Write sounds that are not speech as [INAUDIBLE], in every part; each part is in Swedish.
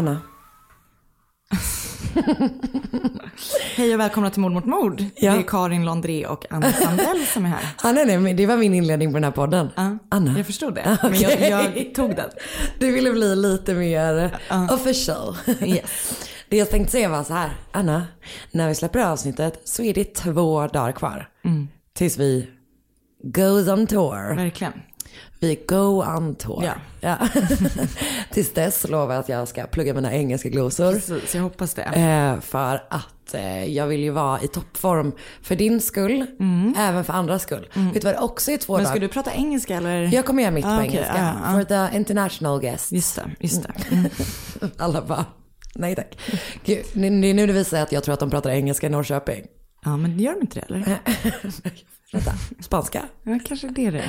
Anna. [LAUGHS] Hej och välkomna till Mord mot mord. Ja. Det är Karin Londré och Anna Sandell som är här. [LAUGHS] Ah, nej, det var min inledning på den här podden. Ja, Anna. Jag förstod det, [LAUGHS] men jag, jag tog den. Du ville bli lite mer official. Yes. Det jag tänkte säga var så här, Anna, när vi släpper avsnittet så är det två dagar kvar. Tills vi goes on tour. Verkligen. Vi go on tour. Ja. Ja. [LAUGHS] Tills dess lovar jag att jag ska plugga mina engelska glosor. Precis, jag hoppas det. Eh, för att eh, jag vill ju vara i toppform för din skull, även för andras skull. Vet du vad det också är två Men dagar? ska du prata engelska eller? Jag kommer göra mitt Ah, på okej, engelska. ah, ah. For the international guests. Just det, just det. Mm. [LAUGHS] Alla bara, nej tack. Gud, det är nu det visar att jag tror att de pratar engelska i Norrköping. Ja, men gör de inte det eller? [LAUGHS] Vänta, spanska? Ja, kanske det är det.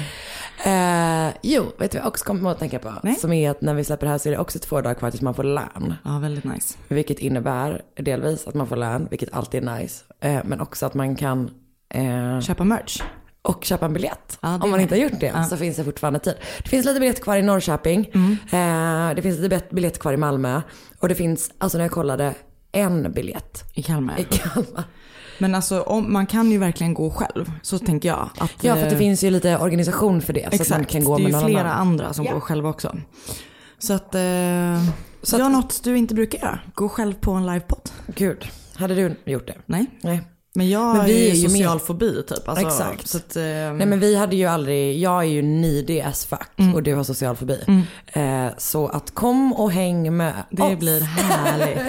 Eh, jo, vet du vad jag också kommer att tänka på? Nej. Som är att när vi släpper det här så är det också två dagar kvar tills man får lön. Ja, väldigt nice. Vilket innebär delvis att man får lön, vilket alltid är nice. Eh, men också att man kan eh, Köpa merch. och köpa en biljett. Ja, Om man inte har gjort det Ja. så finns det fortfarande tid. Det finns lite biljetter kvar i Norrköping. Mm. Eh, det finns lite biljetter kvar i Malmö. Och det finns, alltså när jag kollade, en biljett I Kalmar. i Kalmar. Men alltså om, man kan ju verkligen gå själv. Så tänker jag. Att, Ja, för att det eh, finns ju lite organisation för det. Så att man Exakt, kan gå det är med ju flera annan. andra som Ja. går själva också. Så att, eh, Så gör att- något du inte brukar göra. Gå själv på en livepodd. Gud, hade du gjort det? Nej. Nej. Men jag Men vi är ju social med- fobi typ. Alltså, Exakt. Så att, eh, Nej men vi hade ju aldrig, jag är ju needy as fuck Mm. och du har social fobi. Eh, så att kom och häng med det oss. blir härligt.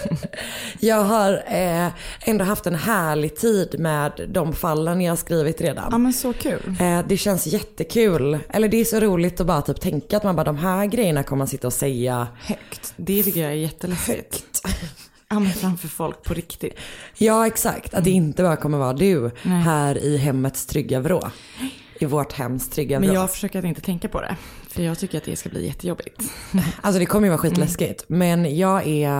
[LAUGHS] Jag har eh, ändå haft en härlig tid med de fallen jag har skrivit redan. ja men så kul. Eh, det känns jättekul. Eller det är så roligt att bara typ tänka att man bara de här grejerna kommer man sitta och säga. Högt. Det tycker jag är jätteläskigt. Ja men framför folk på riktigt. Ja exakt, att det inte bara kommer vara du Mm. Nej. här i hemmets trygga vrå. I vårt hems trygga vrå. Men jag försöker att inte tänka på det. För jag tycker att det ska bli jättejobbigt. [LAUGHS] Alltså det kommer ju vara skitläskigt. Men jag är,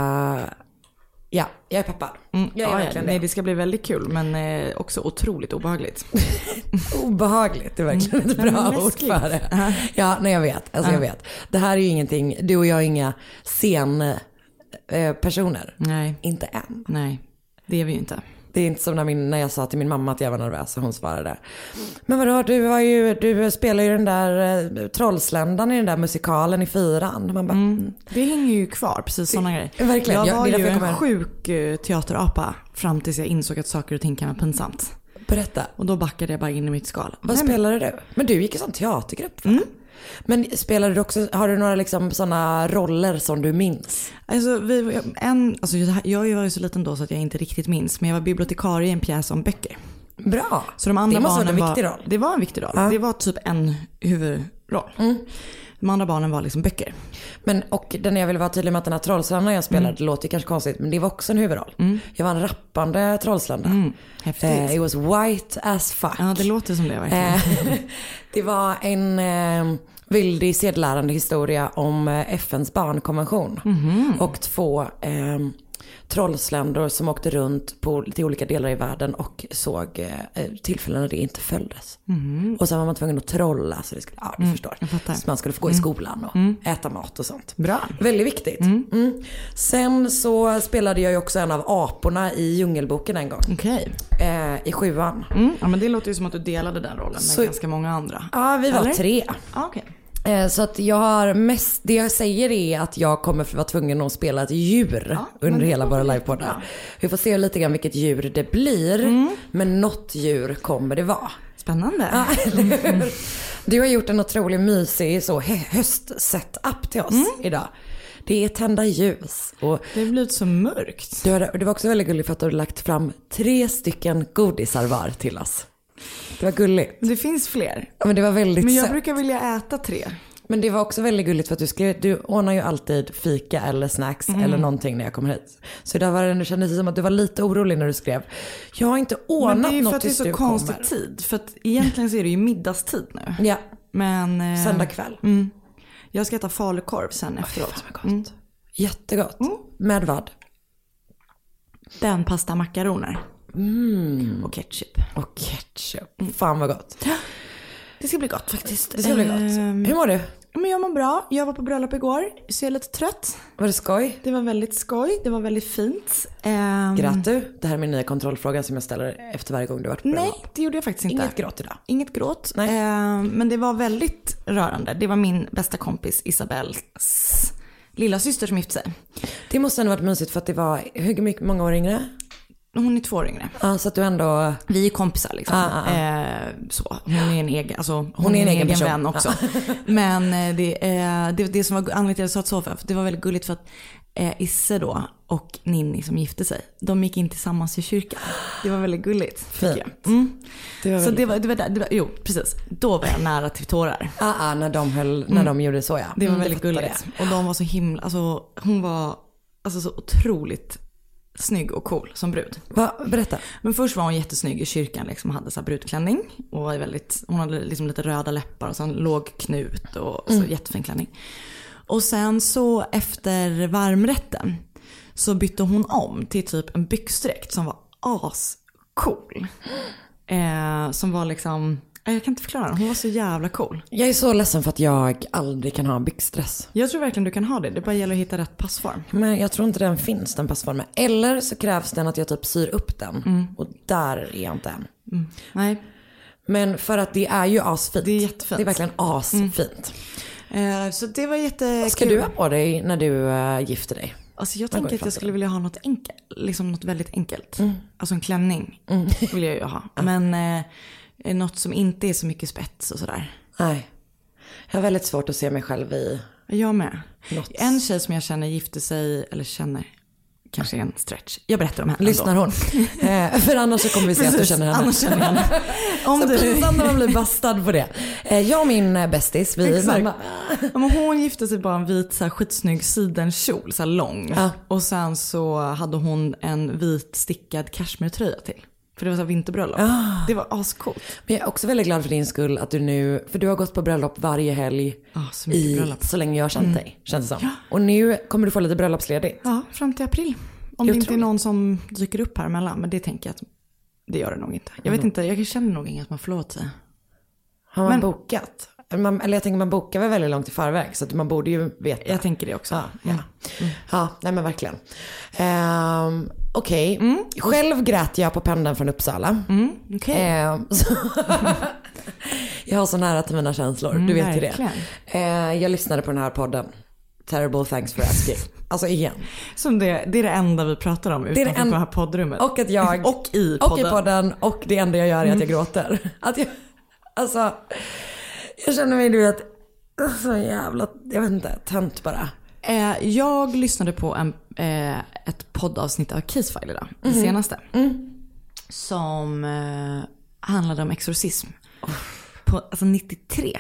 ja, jag är peppad. Mm, Jag är ja, ja, verkligen nej det. det ska bli väldigt kul men eh, också otroligt obehagligt. [LAUGHS] Obehagligt är verkligen ett bra ord för det. Ja, nej jag vet. Alltså jag vet. Det här är ju ingenting, du och jag är inga scen eh, personer. Nej, Inte än. nej. Det är vi ju inte. Det är inte som när, min, när jag sa till min mamma att jag var nervös och hon svarade. Men vadå, du, var ju, du spelar ju den där eh, Trollsländan i den där musikalen i fyran. Man bara, mm. Det hänger ju kvar, precis sådana grejer. verkligen. Jag Ja, var är ju jag en sjuk eh, teaterapa fram tills jag insåg att saker och ting kan vara pinsamt. berätta. Och då backade jag bara in i mitt skal. Vad Nej, men- spelade du? Men du gick i sån teatergrupp va? Men spelade du också, har du några liksom sådana roller som du minns? Alltså, vi, en, alltså, jag var ju så liten då så att jag inte riktigt minns. Men jag var bibliotekarie i en pjäs om böcker. Bra. Så de andra det måste vara barnen en viktig var, roll. Det var en viktig roll. Ja. Det var typ en huvudroll. De andra barnen var liksom böcker. Men och den jag vill vara tydlig med att den här Trollsländan jag spelade, det låter kanske konstigt, men det var också en huvudroll. Jag var en rappande Trollslända. Häftigt. Eh, it was white as fuck. Ja, det låter som det verkligen. Eh, [LAUGHS] det var en eh, väldigt sedlärande historia om eh, FNs barnkonvention. Och två eh, trollsländor som åkte runt på, till olika delar i världen och såg eh, tillfällen när det inte följdes. Och sen var man tvungen att trolla så det skulle, ja du förstår. fattar. Så man skulle få gå i skolan och äta mat och sånt. Bra. Väldigt viktigt. Mm. Sen så spelade jag ju också en av aporna i Djungelboken en gång. Okej. Eh, I sjuan. Mm. Ja men det låter ju som att du delade den rollen med Så- ganska många andra. Ja, vi var Eller? tre. Ja okej. Eh, Så att jag har mest, det jag säger är att jag kommer för vara tvungen att spela ett djur under hela våra livepoddar. Vi får se lite grann vilket djur det blir. Men något djur kommer det vara. Spännande. Ja? Du har gjort en otroligt mysig så hö- höst-setup till oss idag. Det är tända ljus. Och Det har blivit så mörkt. du har, det var också väldigt gulligt för att du har lagt fram tre stycken godisar var till oss. Det var gulligt. Det finns fler. Ja, Men det var väldigt Men jag sött. brukar vilja äta tre. Men det var också väldigt gulligt för att du skrev, du ordnar ju alltid fika eller snacks Mm. eller någonting när jag kommer hit. Så idag var det, det kändes som att du var lite orolig när du skrev, jag har inte ordnat Men det är ju något för att det är tills så du konstig kommer. tid. För att egentligen så är det ju middagstid nu. Ja, Men eh, söndag kväll. Mm, jag ska äta falukorv sen efteråt. Fan vad gott. Jättegott. Med vad? Den pasta makaroner. Och ketchup. Och ketchup. Fan vad gott. Det ska bli gott faktiskt. Det ska bli gott. Ehm, Hur mår du? Men jag mår bra. Jag var på bröllop igår, så jag är lite trött. Var det skoj? Det var väldigt skoj, det var väldigt fint. Um, Gratu. Det här är min nya kontrollfråga som jag ställer efter varje gång du varit på Nej, bröllop. det gjorde jag faktiskt inte. Inget gråt idag. Inget gråt. Nej. Ehm, men det var väldigt rörande. Det var min bästa kompis Isabells lilla syster som gifte sig. Det måste ändå varit mysigt för att det var, hur mycket, många år yngre? Hon är två år yngre. Ja, så att du ändå, Vi är kompisar liksom. Ah, ah, Eh, så. Hon är en egen, alltså, hon är en egen person. vän också. [LAUGHS] Men eh, det, eh, det, det som var anledningen till att jag sa så, för det var väldigt gulligt för att eh, Isse då och Ninni som gifte sig, de gick in tillsammans i kyrkan. Det var väldigt gulligt. Fint. Mm. det var Så väldigt- det var, det var där, det var, jo precis. Då var jag nära till tårar. Ah, ah, när de, höll, när de gjorde så ja. Det var Mm, väldigt gulligt. Och de var så himla, alltså hon var alltså, så otroligt snygg och cool som brud. Va, berätta. Men först var hon jättesnygg i kyrkan liksom, hade så här brudklänning. Och var väldigt, hon hade liksom lite röda läppar och så en låg knut och så jättefin klänning. Och sen så efter varmrätten så bytte hon om till typ en byxdräkt som var ascool. Eh, som var liksom, jag kan inte förklara hon var så jävla cool. Jag är så ledsen för att jag aldrig kan ha byxdress. Jag tror verkligen du kan ha det, det bara gäller att hitta rätt passform. Men jag tror inte den finns, den passformen. Eller så krävs den att jag typ syr upp den. Och där är jag inte än. Nej, Men för att det är ju asfint. Det är jättefint. Det är verkligen asfint. eh, så det var jättekul. Vad ska du ha på dig när du äh, gifter dig? Alltså jag tänker att jag skulle vilja ha något enkelt, liksom något väldigt enkelt. Mm. Alltså en klänning vill jag ju ha. [LAUGHS] Men eh, något som inte är så mycket spets och sådär. Nej. Jag har väldigt svårt att se mig själv i Jag med. något. En tjej som jag känner gifte sig, eller känner, kanske är en stretch. Jag berättar om henne Lyssnar ändå. hon? [LAUGHS] eh, för annars så kommer vi se att du Precis, känner henne. Annars känner jag henne. [LAUGHS] Om Så du... pinsamt när man blir bastad på det. Eh, jag och min eh, bästis, vi Exakt. mamma. Ja, men hon gifte sig bara en vit så här, skitsnygg sidenkjol, så här lång. Ja. Och sen så hade hon en vit stickad cashmere-tröja till. För det var så vinterbröllop. Ah. Det var ascoolt. Men jag är också väldigt glad för din skull att du nu, för du har gått på bröllop varje helg Ja, så i så länge jag har känt dig, känns det som. Och nu kommer du få lite bröllopsledigt. Ja, fram till april. Om Jag det inte är någon som dyker upp här emellan. Men det tänker jag att det gör det nog inte. Jag vet inte, jag känner nog inget att man får lov säga. Har man Men- bokat? Man, eller jag tänker man bokar väl väldigt långt i förväg så att man borde ju veta. Jag tänker det också. Ja, ja. ja nej men verkligen. Um, Okej, Mm. själv grät jag på pendeln från Uppsala. Okej. Ehm, så [LAUGHS] jag har så nära till mina känslor, du vet ju det. Eh, jag lyssnade på den här podden. Terrible thanks for asking. [LAUGHS] Alltså igen. Som det, det är det enda vi pratar om utanför det en- det här poddrummet. Och att jag... [LAUGHS] Och i Och podden. i podden. Och det enda jag gör är att jag gråter. Att jag, alltså, jag känner mig du vet, så jävla, jag vet inte, tönt bara. Eh, jag lyssnade på en, eh, ett poddavsnitt av Casefile idag, det senaste. Som eh, handlade om exorcism. På, alltså 93.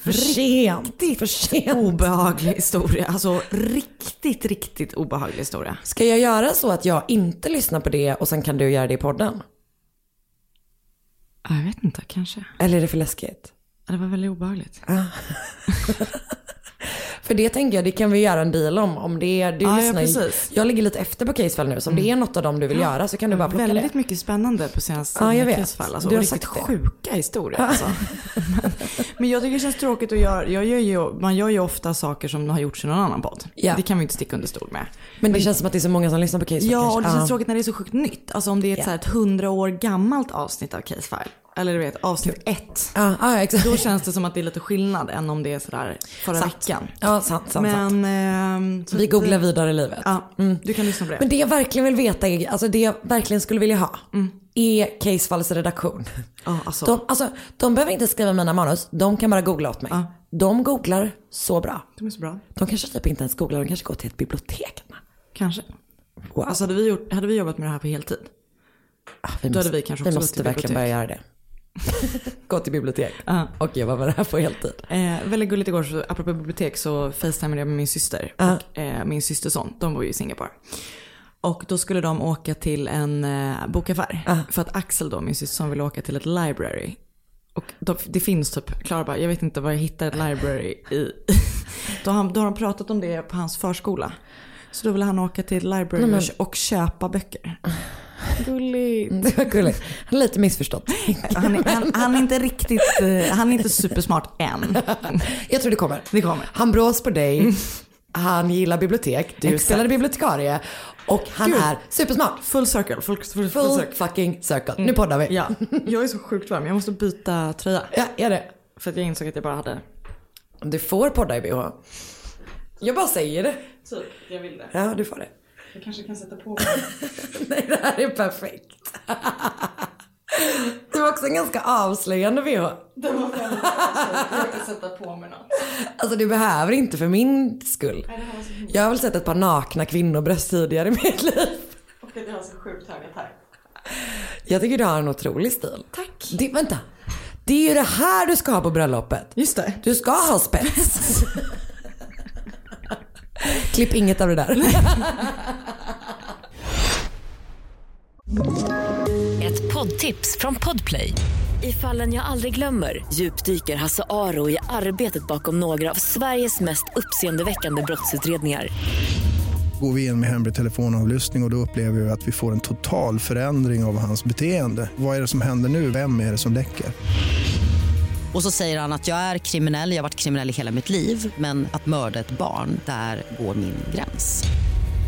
För sent. För sent. Obehaglig historia. Alltså riktigt, riktigt obehaglig historia. Ska jag göra så att jag inte lyssnar på det och sen kan du göra det i podden? Ja, Jag vet inte, kanske. Eller är det för läskigt? Det var väldigt obehagligt. [LAUGHS] För det tänker jag, det kan vi göra en deal om. Om det är, du Ja, ja, lyssnar, precis. jag ligger lite efter på Casefall nu, så om det är något av dem du vill göra så kan du bara plocka Väldigt det. mycket spännande på senaste Ja, jag vet. Casefall. Alltså, Du har sagt sjuka historier alltså. men, [LAUGHS] men jag tycker det känns tråkigt att göra, jag gör ju, man gör ju ofta saker som har gjorts i någon annan podd. Ja. Det kan vi inte sticka under stol med. Men det känns som att det är så många som lyssnar på Casefall Ja, kanske. och det känns Ja. tråkigt när det är så sjukt nytt. Alltså om det är ett, Ja. så här, ett hundra år gammalt avsnitt av Casefile. Eller du vet, avsnitt ett. Ja, ja, exakt. Då känns det som att det är lite skillnad än om det är sådär förra Sant. veckan. Ja, sant, sant, sant. Men... ehm, så Vi googlar vidare i livet. Ja, du kan lyssna på det. Men det jag verkligen vill veta, alltså det jag verkligen skulle vilja ha, är Casefalls redaktion. [LAUGHS] Ja, alltså. De, alltså, de behöver inte skriva mina manus, de kan bara googla åt mig. Ja. De googlar så bra. De är så bra. De kanske typ inte ens googlar, de kanske går till ett bibliotek. Kanske. Wow. Alltså hade vi, gjort, hade vi jobbat med det här på heltid? Ah, vi då hade vi kanske vi också gått måste verkligen börja göra det. Gå till bibliotek Ja. och jobba med det här på heltid. Eh, väldigt gulligt igår, så, apropå bibliotek, så facetimade jag med min syster Ja. och eh, min systerson. De bor ju i Singapore. Och då skulle de åka till en eh, bokaffär. Ja. För att Axel då, min systerson, ville åka till ett library. Och då, det finns typ, Klara bara, jag vet inte var jag hittar ett library i. [LAUGHS] då, har, då har de pratat om det på hans förskola. Så då ville han åka till ett library Nej, men- och köpa böcker. Gulligt. Det var gulligt. Lite missförstått. Han är, han, han är inte riktigt, eh, han är inte supersmart än. [LAUGHS] Jag tror det kommer. Det kommer. Han brås på dig, han gillar bibliotek, du Exakt. spelade bibliotekarie och han Gud. är supersmart. Full circle. Full, full, full, Full circle. fucking circle. Nu poddar vi. Ja, jag är så sjukt varm. Jag måste byta tröja. ja, är det. För att jag insåg att jag bara hade... Du får podda i bh. Jag bara säger det. Typ, jag vill det. Ja, du får det. Jag kanske kan sätta på mig. [LAUGHS] Nej, det här är perfekt. Det var också en ganska avslöjande bh. Det var väldigt Jag kan sätta på mig något. Alltså du behöver inte för min skull. Jag har väl sett ett par nakna kvinnobröst tidigare i mitt liv. Och att jag har så sjukt höga tagg. Jag tycker du har en otrolig stil. Tack. Det, vänta. Det är ju det här du ska ha på bröllopet. Just det. Du ska ha spets. [LAUGHS] Klipp inget av det där. Ett poddtips från Podplay. I fallen jag aldrig glömmer djupdyker Hasse Aro i arbetet bakom några av Sveriges mest uppseendeväckande brottsutredningar. Går vi in med hemlig telefonavlyssning och, och då upplever vi att vi får en total förändring av hans beteende. Vad är det som händer nu? Vem är det som läcker? Och så säger han att jag är kriminell, jag har varit kriminell i hela mitt liv men att mörda ett barn, där går min gräns.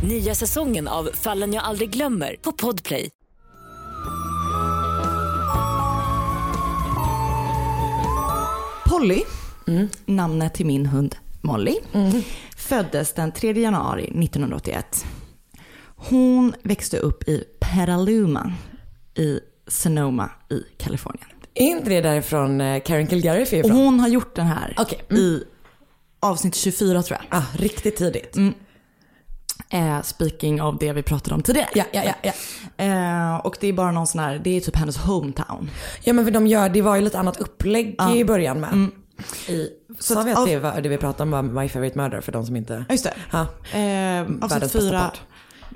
Nya säsongen av Fallen jag aldrig glömmer på Podplay. Polly, namnet till min hund Molly, föddes den 3 januari 1981. Hon växte upp i Petaluma i Sonoma i Kalifornien. Är inte det därifrån eh, Karen Kilgariff är Och ifrån? hon har gjort den här Okej. i avsnitt 24 tror jag. Ah, riktigt tidigt. Eh, speaking av det vi pratade om tidigare. Ja, ja, ja, ja. Eh, och det är bara någon sån här, det är typ hennes hometown. Ja men för de gör, det var ju lite annat upplägg i början med. I, Så sa vi att det, var, det vi pratade om var My Favorite Murder för de som inte... Just det. Ja. Eh, avsnitt Världens bästa fyra, podd.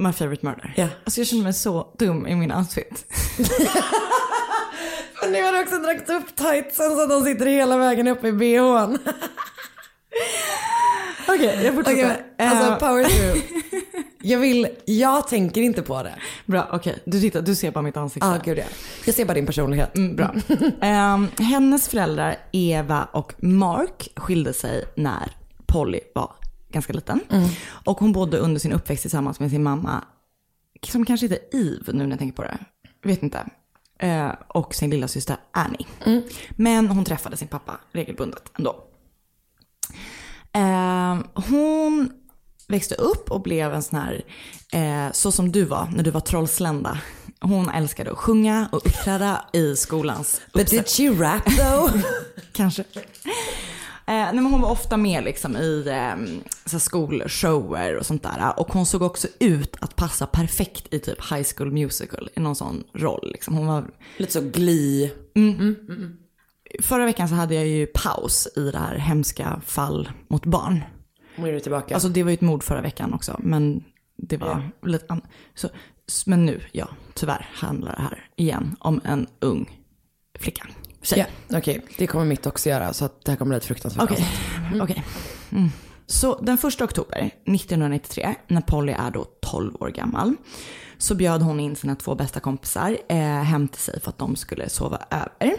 My favorite murder. Ja. Alltså jag känner mig så dum i min outfit. [LAUGHS] Men nu har du också dragit upp tightsen så att de sitter hela vägen uppe i bhn. [LAUGHS] Okej, jag fortsätter. Okej, men, alltså Eh, power through. [LAUGHS] Jag vill, jag tänker inte på det. Bra, okej. Du, tittar, du ser bara mitt ansikte. Ja, ah, gud ja. Jag ser bara din personlighet. Mm, bra. [LAUGHS] Ehm, hennes föräldrar Eva och Mark skilde sig när Polly var ganska liten. Och hon bodde under sin uppväxt tillsammans med sin mamma, som kanske heter Eve nu när jag tänker på det. Vet inte. Eh, och sin lilla syster Annie. Men hon träffade sin pappa regelbundet ändå. Ehm, hon växte upp och blev en sån här, eh, så som du var när du var trollslända. Hon älskade att sjunga och uppträda i skolans But did she rap though? [LAUGHS] Kanske. Eh, nej, men hon var ofta med liksom, i eh, skolshower och sånt där. Och hon såg också ut att passa perfekt i typ High School Musical, i någon sån roll. Liksom. Hon var... Lite så gli. Förra veckan så hade jag ju paus i det här hemska fall mot barn. Nu är du tillbaka. Alltså det var ju ett mord förra veckan också, men det var lite an... så, Men nu, ja, tyvärr handlar det här igen om en ung flicka. Ja, okej. Det kommer mitt också göra så att det här kommer bli ett fruktansvärt Okej, avsnitt. okej. Mm. Så den första oktober 1993, när Polly är då 12 år gammal, så bjöd hon in sina två bästa kompisar eh, hem till sig för att de skulle sova över.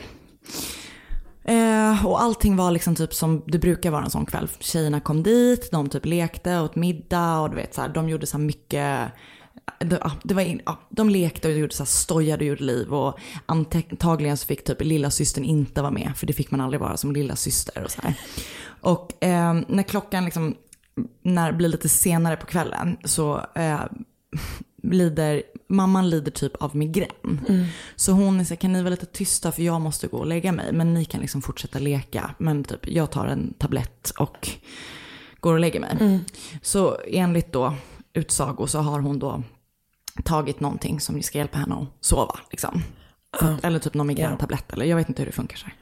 Eh, och allting var liksom typ som det brukar vara en sån kväll. Tjejerna kom dit, de typ lekte, åt middag och du vet så här, de gjorde så här mycket det, var in, ja, de lekte och gjorde så här, stojade och gjorde liv och antagligen så fick typ lilla systern inte vara med för det fick man aldrig vara som lilla syster och så här. Och eh, när klockan liksom, när det blir lite senare på kvällen så eh, lider, mamman lider typ av migrän. Så hon här, kan ni vara lite tysta för jag måste gå och lägga mig. Men ni kan liksom fortsätta leka. Men typ jag tar en tablett och går och lägger mig. Så enligt då utsago så har hon då tagit någonting som ska hjälpa henne att sova. Liksom. Eller typ någon migräntablett eller jag vet inte hur det funkar. Så här.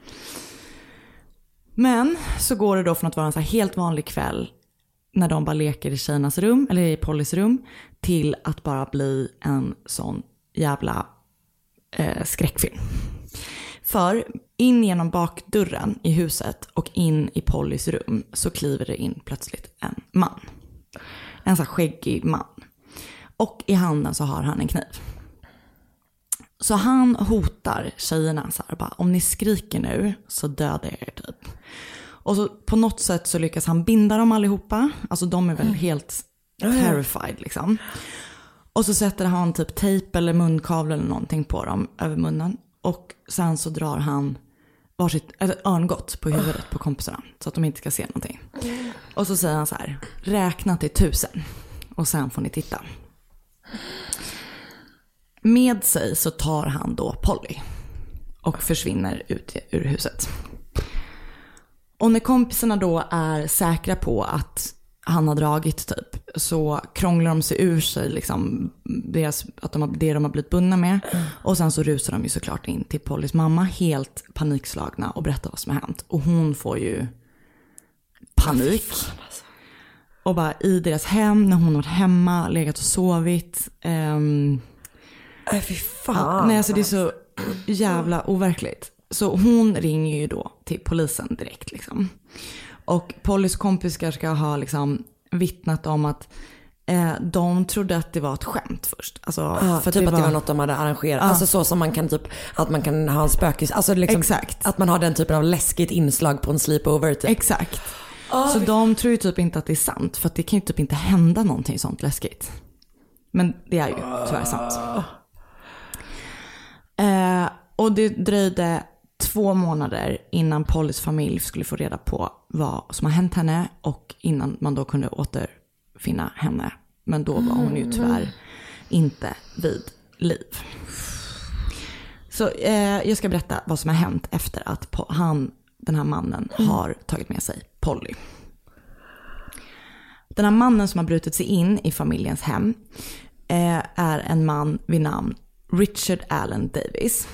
Men så går det då från att vara en så helt vanlig kväll när de bara leker i tjejernas rum, eller i Pollys rum, till att bara bli en sån jävla eh, skräckfilm. För in genom bakdörren i huset och in i Pollys rum så kliver det in plötsligt en man. En sån här skäggig man. Och i handen så har han en kniv. Så han hotar tjejerna så här bara, om ni skriker nu så dödar jag er typ. Och så på något sätt så lyckas han binda dem allihopa. Alltså de är väl helt terrified liksom. Och så sätter han typ tejp eller munkavle eller någonting på dem över munnen. Och sen så drar han varsitt ett örngott på huvudet på kompisarna. Så att de inte ska se någonting. Och så säger han så här, räkna till tusen. Och sen får ni titta. Med sig så tar han då Polly. Och försvinner ut ur huset. Och när kompisarna då är säkra på att han har dragit typ, så krånglar de sig ur sig liksom, deras, att de har, det de har blivit bundna med. Och sen så rusar de ju såklart in till Pollys mamma helt panikslagna och berättar vad som har hänt. Och hon får ju panik. Och bara i deras hem, när hon har varit hemma, legat och sovit. ehm, Nej fy fan. Nej, alltså det är så jävla overkligt. Så hon ringer ju då till polisen direkt liksom. Och Pollys kompisar ska ha liksom vittnat om att eh, de trodde att det var ett skämt först. Alltså, Ja, för typ att det var något de hade arrangerat. Alltså så som man kan typ, att man kan ha en spökis, alltså liksom, Exakt. att man har den typen av läskigt inslag på en sleepover typ. Exakt. Så de tror ju typ inte att det är sant. För att det kan ju typ inte hända någonting sånt läskigt. Men det är ju tyvärr sant. Eh, och det dröjde två månader innan Pollys familj skulle få reda på vad som har hänt henne och innan man då kunde återfinna henne. Men då var hon ju tyvärr inte vid liv. Så eh, jag ska berätta vad som har hänt efter att han, den här mannen har tagit med sig Polly. Den här mannen som har brutit sig in i familjens hem eh, är en man vid namn Richard Allen Davis.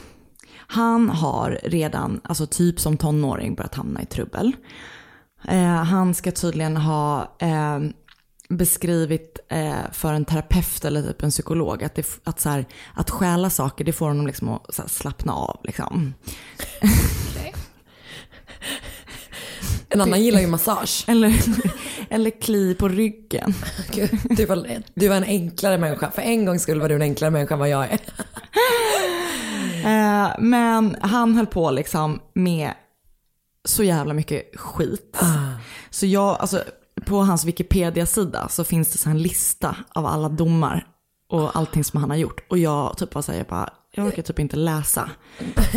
Han har redan, alltså typ som tonåring, börjat hamna i trubbel. Eh, han ska tydligen ha eh, beskrivit eh, för en terapeut eller typ en psykolog att, det, att, så här, att stjäla saker det får honom liksom att så här, slappna av. Liksom. En annan gillar ju massage. [LAUGHS] Eller, eller kli på ryggen. [LAUGHS] Gud, Du var, du var en enklare människa. För en gång skulle var du en enklare människa än vad jag är. [LAUGHS] Eh, men han höll på liksom med så jävla mycket skit. Så jag, alltså på hans Wikipedia-sida så finns det så en lista av alla domar och allting som han har gjort. Och jag typ bara säger jag bara, jag orkar typ inte läsa.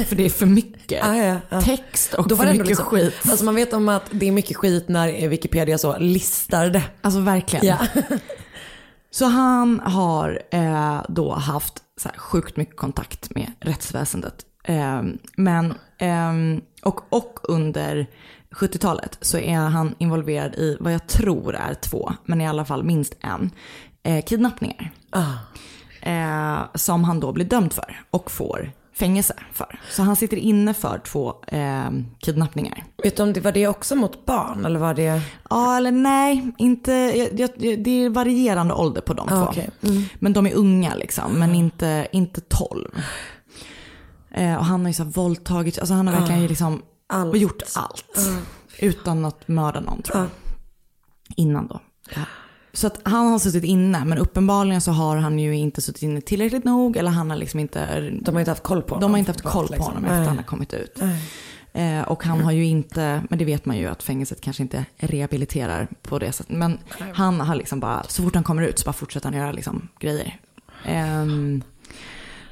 För det är för mycket Ja, ja, ja. text och Då för mycket liksom, skit. Alltså man vet om att det är mycket skit när Wikipedia så listar det. Alltså verkligen. Ja. [LAUGHS] Så han har eh, då haft så här, sjukt mycket kontakt med rättsväsendet. Eh, men, ehm, och, och under 70-talet så är han involverad i vad jag tror är två, men i alla fall minst en, eh, kidnappningar. Eh, som han då blir dömd för och får fängelse för. Så han sitter inne för två eh, kidnappningar. Vet du om det var det också mot barn eller var det? Ja eller nej, inte, jag, jag, det är varierande ålder på de Ah, två. okej. Men de är unga liksom, men inte, inte 12. Eh, och han har ju så här våldtagit, alltså han har verkligen ju liksom Allt. gjort allt. Utan att mörda någon tror jag. Innan då. Så att han har suttit inne, men uppenbarligen så har han ju inte suttit inne tillräckligt nog eller han har liksom inte... De har inte haft koll på honom. De har inte haft koll på liksom. honom efter han har kommit ut. Eh, och han har ju inte, men det vet man ju att fängelset kanske inte rehabiliterar på det sättet. Men han har liksom bara, så fort han kommer ut så bara fortsätter han göra liksom grejer. Ehm,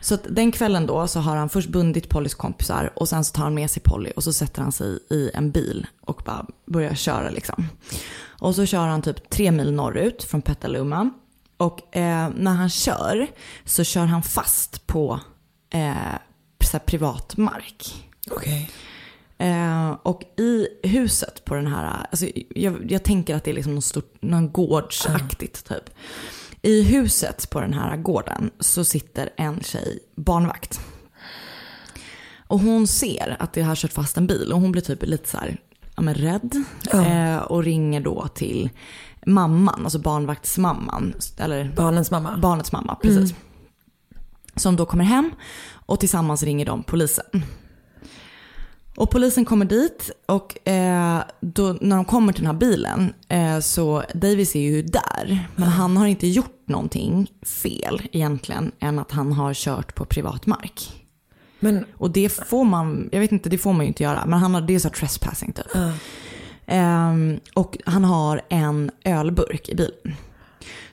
så att den kvällen då så har han först bundit Pollys kompisar och sen så tar han med sig Polly och så sätter han sig i en bil och bara börjar köra liksom. Och så kör han typ tre mil norrut från Petaluma. Och eh, när han kör så kör han fast på eh, privat mark. Okej. Eh, och i huset på den här, alltså jag, jag tänker att det är liksom något stort, någon gårdsaktigt typ. I huset på den här gården så sitter en tjej barnvakt. Och hon ser att det har kört fast en bil och hon blir typ lite så här, ja men rädd. Eh, och ringer då till mamman, alltså barnvaktsmamman. Eller Barnens mamma. barnets mamma, precis. Som då kommer hem och tillsammans ringer de polisen. Och polisen kommer dit och eh, då, när de kommer till den här bilen eh, så Davis är ju där. Men han har inte gjort någonting fel egentligen än att han har kört på privat mark. Men Och det får man, jag vet inte, det får man ju inte göra. Men han har, det är så trespassing typ. Ehm, och han har en ölburk i bilen.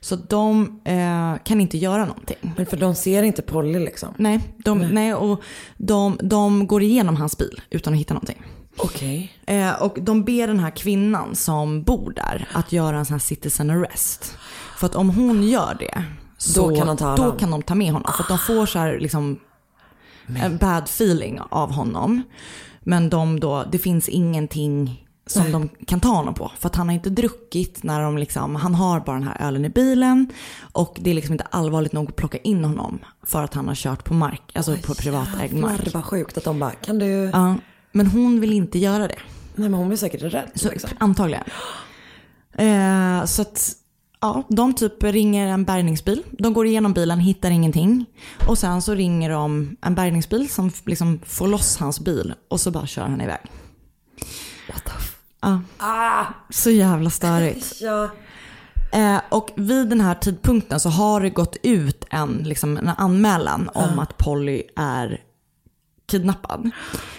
Så de eh, kan inte göra någonting. Men för de ser inte Polly liksom. Nej, de, nej. och de, de går igenom hans bil utan att hitta någonting. Okej. Eh, och de ber den här kvinnan som bor där att göra en sån här citizen arrest. För att om hon gör det så Då kan de ta då kan de ta med honom. För att de får så här liksom en bad feeling av honom. Men de då, det finns ingenting som de kan ta honom på. För att han har inte druckit när de liksom, han har bara den här ölen i bilen. Och det är liksom inte allvarligt nog att plocka in honom. För att han har kört på mark, alltså på privatägd mark. Det var sjukt att de bara, kan du? Ja, men hon vill inte göra det. Nej men hon blir säkert rädd. Så, liksom. Antagligen. Eh, så att, ja, de typ ringer en bärgningsbil. De går igenom bilen, hittar ingenting. Och sen så ringer de en bärgningsbil som liksom får loss hans bil. Och så bara kör han iväg. What the f- Ja. Ah! Så jävla störigt. [LAUGHS] Ja. Eh, och vid den här tidpunkten så har det gått ut en, liksom, en anmälan om att Polly är kidnappad.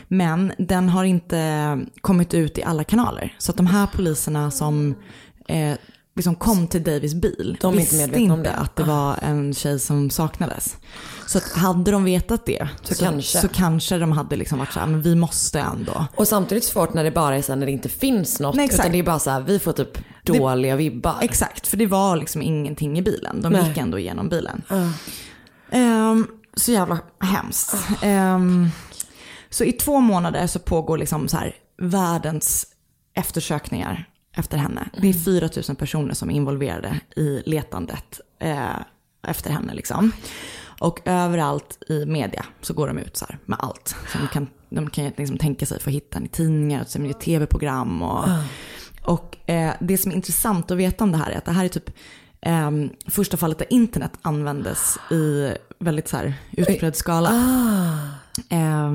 Men den har inte kommit ut i alla kanaler. Så att de här poliserna som eh, liksom kom till Davis bil De inte visste inte det. Ah. att det var en tjej som saknades. Så att hade de vetat det Så kanske. så kanske de hade liksom varit så här, men vi måste ändå. Och samtidigt svårt när det bara är så här, när det inte finns något. Nej, utan det är bara så här, vi får typ dåliga vibbar. Exakt, för det var liksom ingenting i bilen. De Nej. gick ändå igenom bilen. Ehm, så jävla hemskt. Ehm, så i två månader så pågår liksom så här världens eftersökningar efter henne. Det är 4 000 personer som är involverade i letandet eh, efter henne. Liksom. Och överallt i media så går de ut så med allt. Så de kan, de kan liksom tänka sig för att hitta henne i tidningar, och i tv-program och och eh, det som är intressant att veta om det här är att det här är typ eh, första fallet där internet användes i väldigt så här utbredd skala. Eh,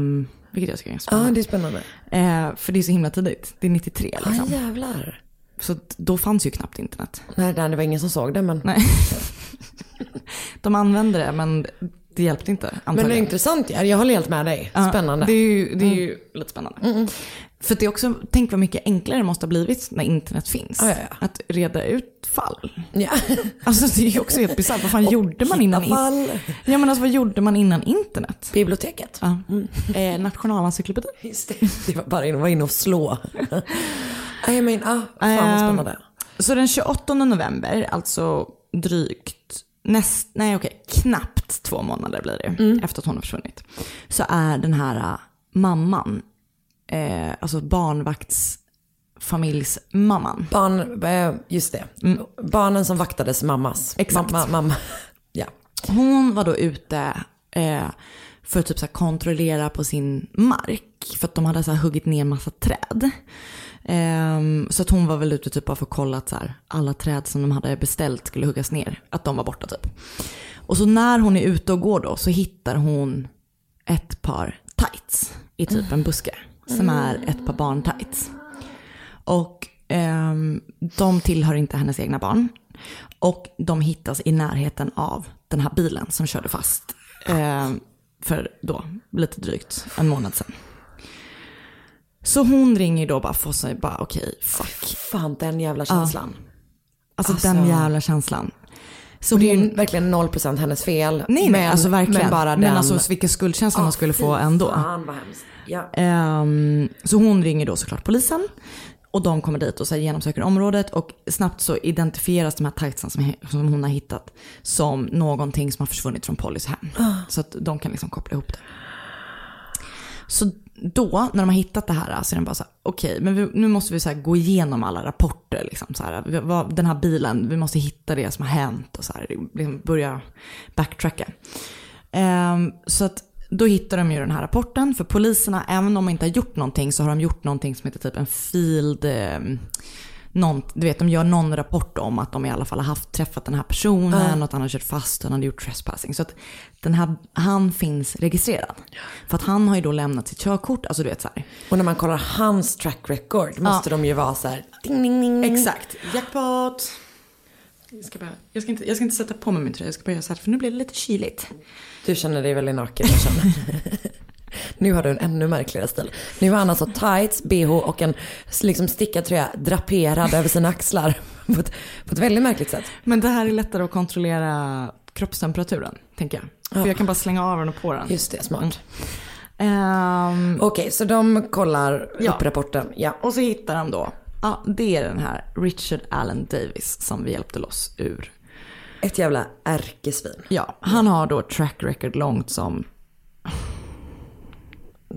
vilket jag tycker är Ja, spännande. det är spännande. Eh, för det är så himla tidigt. Det är 93 Ja, liksom. jävlar. Så då fanns ju knappt internet. Nej, det var ingen som såg det men. Nej. [LAUGHS] De använde det men det hjälpte inte Men det är antagligen. intressant ja. Jag håller helt med dig. Ja, Spännande. Det är ju, det är ju lite spännande. För det är också, tänk vad mycket enklare det måste ha blivit när internet finns. Ja, ja, ja. Att reda ut fall. Ja. [LAUGHS] Alltså det är ju också helt bisarrt. Vad fan gjorde man innan? Fall. Ja men alltså vad gjorde man innan internet? Biblioteket. Ja. Eh, Nationalencyklopedi. Just det. Det var bara in och vara inne och slå. Nej men, ah, fan vad Ehm, spännande. Så den 28 november, alltså drygt, näst, nej okej, knappt två månader blir det Mm. efter att hon har försvunnit. Så är den här äh, mamman, eh, alltså barnvaktsfamiljsmamman. Barn, eh, just det. Barnen som vaktades mammas. Exakt. Mamma, mamma. Ja. Hon var då ute eh, för att typ så kontrollera på sin mark. För att de hade så huggit ner massa träd. Ehm, så att hon var väl ute typ bara för att kolla att så här, alla träd som de hade beställt skulle huggas ner. Att de var borta typ. Och så när hon är ute och går då så hittar hon ett par tights i typ en buske. Som är ett par barntights. Och Ehm, de tillhör inte hennes egna barn. Och de hittas i närheten av den här bilen som körde fast ehm, för då lite drygt en månad sedan. Så hon ringer då bara för sig bara okej, fuck. Fan den jävla känslan. Alltså, Alltså- den jävla känslan. Så Och det är ju hon- verkligen 0% hennes fel. Nej, nej, men, alltså verkligen. Men bara men den. alltså vilken skuldkänsla hon skulle få ändå. Fan vad hemskt. Ja. Ehm, så hon ringer då såklart polisen. Och de kommer dit och så genomsöker området och snabbt så identifieras de här tightsen som, som hon har hittat som någonting som har försvunnit från Pollys hem. Så att de kan liksom koppla ihop det. Så då, när de har hittat det här, så är de bara så här, okej, men vi, nu måste vi så här gå igenom alla rapporter. Liksom, så här, vad, den här bilen, vi måste hitta det som har hänt och så här, liksom börja backtracka. Um, så att då hittar de ju den här rapporten, för poliserna, även om de inte har gjort någonting, så har de gjort någonting som heter typ en field... Um, någon, du vet, de gör någon rapport om att de i alla fall har haft, träffat den här personen och att han har kört fast och han har gjort trespassing. Så att den här, han finns registrerad. För att han har ju då lämnat sitt körkort, alltså du vet så här. Och när man kollar hans track record måste de ju vara så här. Ding, ding, ding. Exakt, jackpot. Jag ska, bara, jag, ska inte, jag ska inte sätta på mig min tröja, jag ska bara göra så här för nu blir det lite kyligt. Du känner dig väldigt naken. Jag känner. [LAUGHS] nu har du en ännu märkligare stil. Nu har han alltså tights, bh och en liksom stickad tröja draperad över sina axlar. [LAUGHS] På ett, på ett väldigt märkligt sätt. Men det här är lättare att kontrollera kroppstemperaturen, tänker jag. För jag kan bara slänga av den och på den. Just det, smart. Ehm, Okej, så de kollar Ja. upp rapporten. Ja. och så hittar de då, ja det är den här Richard Allen Davis som vi hjälpte loss ur. Ett jävla ärkesvin. Ja, han har då track record långt som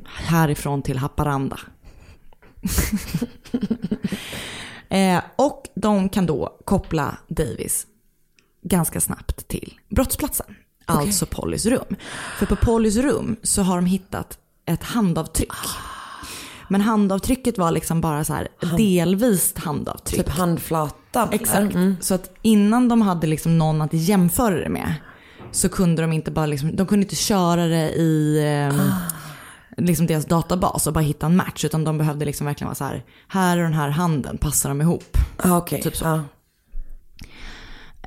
härifrån till Haparanda. [LAUGHS] eh, och de kan då koppla Davis ganska snabbt till brottsplatsen. Alltså Pollys rum. För på Pollys rum så har de hittat ett handavtryck. Men handavtrycket var liksom bara så här delvis handavtryck. Typ handflatan. Exakt. eller? Så att innan de hade liksom någon att jämföra det med så kunde de inte bara liksom, de kunde inte köra det i eh, liksom deras databas och bara hitta en match. Utan de behövde liksom verkligen vara så här, här och den här handen, passar de ihop? Ah, Okej. Typ så. Ja.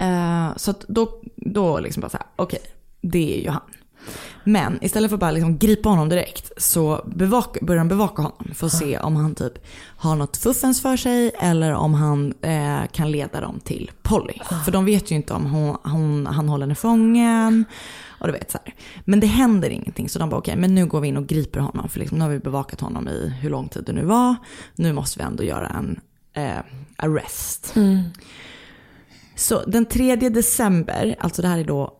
Eh, så då, då liksom bara så här, okej, det är ju han. Men istället för att bara liksom gripa honom direkt så bevaka, börjar de bevaka honom för att se om han typ har något fuffens för sig eller om han eh, kan leda dem till Polly. För de vet ju inte om hon, hon, han håller henne fången. Och du vet så här. Men det händer ingenting så de bara okej men nu går vi in och griper honom för liksom, nu har vi bevakat honom i hur lång tid det nu var. Nu måste vi ändå göra en eh, arrest. Så den 3 december, alltså det här är då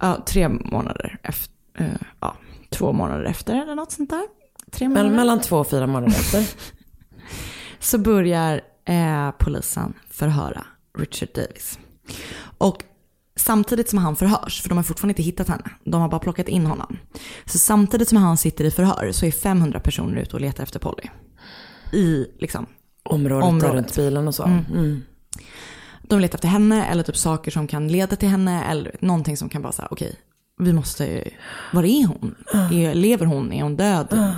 ja, tre månader efter, eh, ja, två månader efter eller något sånt där. Tre månader. Men mellan två och fyra månader efter. [LAUGHS] Så börjar eh, polisen förhöra Richard Davis. Och samtidigt som han förhörs, för de har fortfarande inte hittat henne, de har bara plockat in honom. Så samtidigt som han sitter i förhör så är 500 personer ute och letar efter Polly. I liksom Området, Området. runt bilen och så. Mm. De letar efter henne eller typ saker som kan leda till henne eller någonting som kan bara säga okej, vi måste, var är hon? Är, lever hon? Är hon död?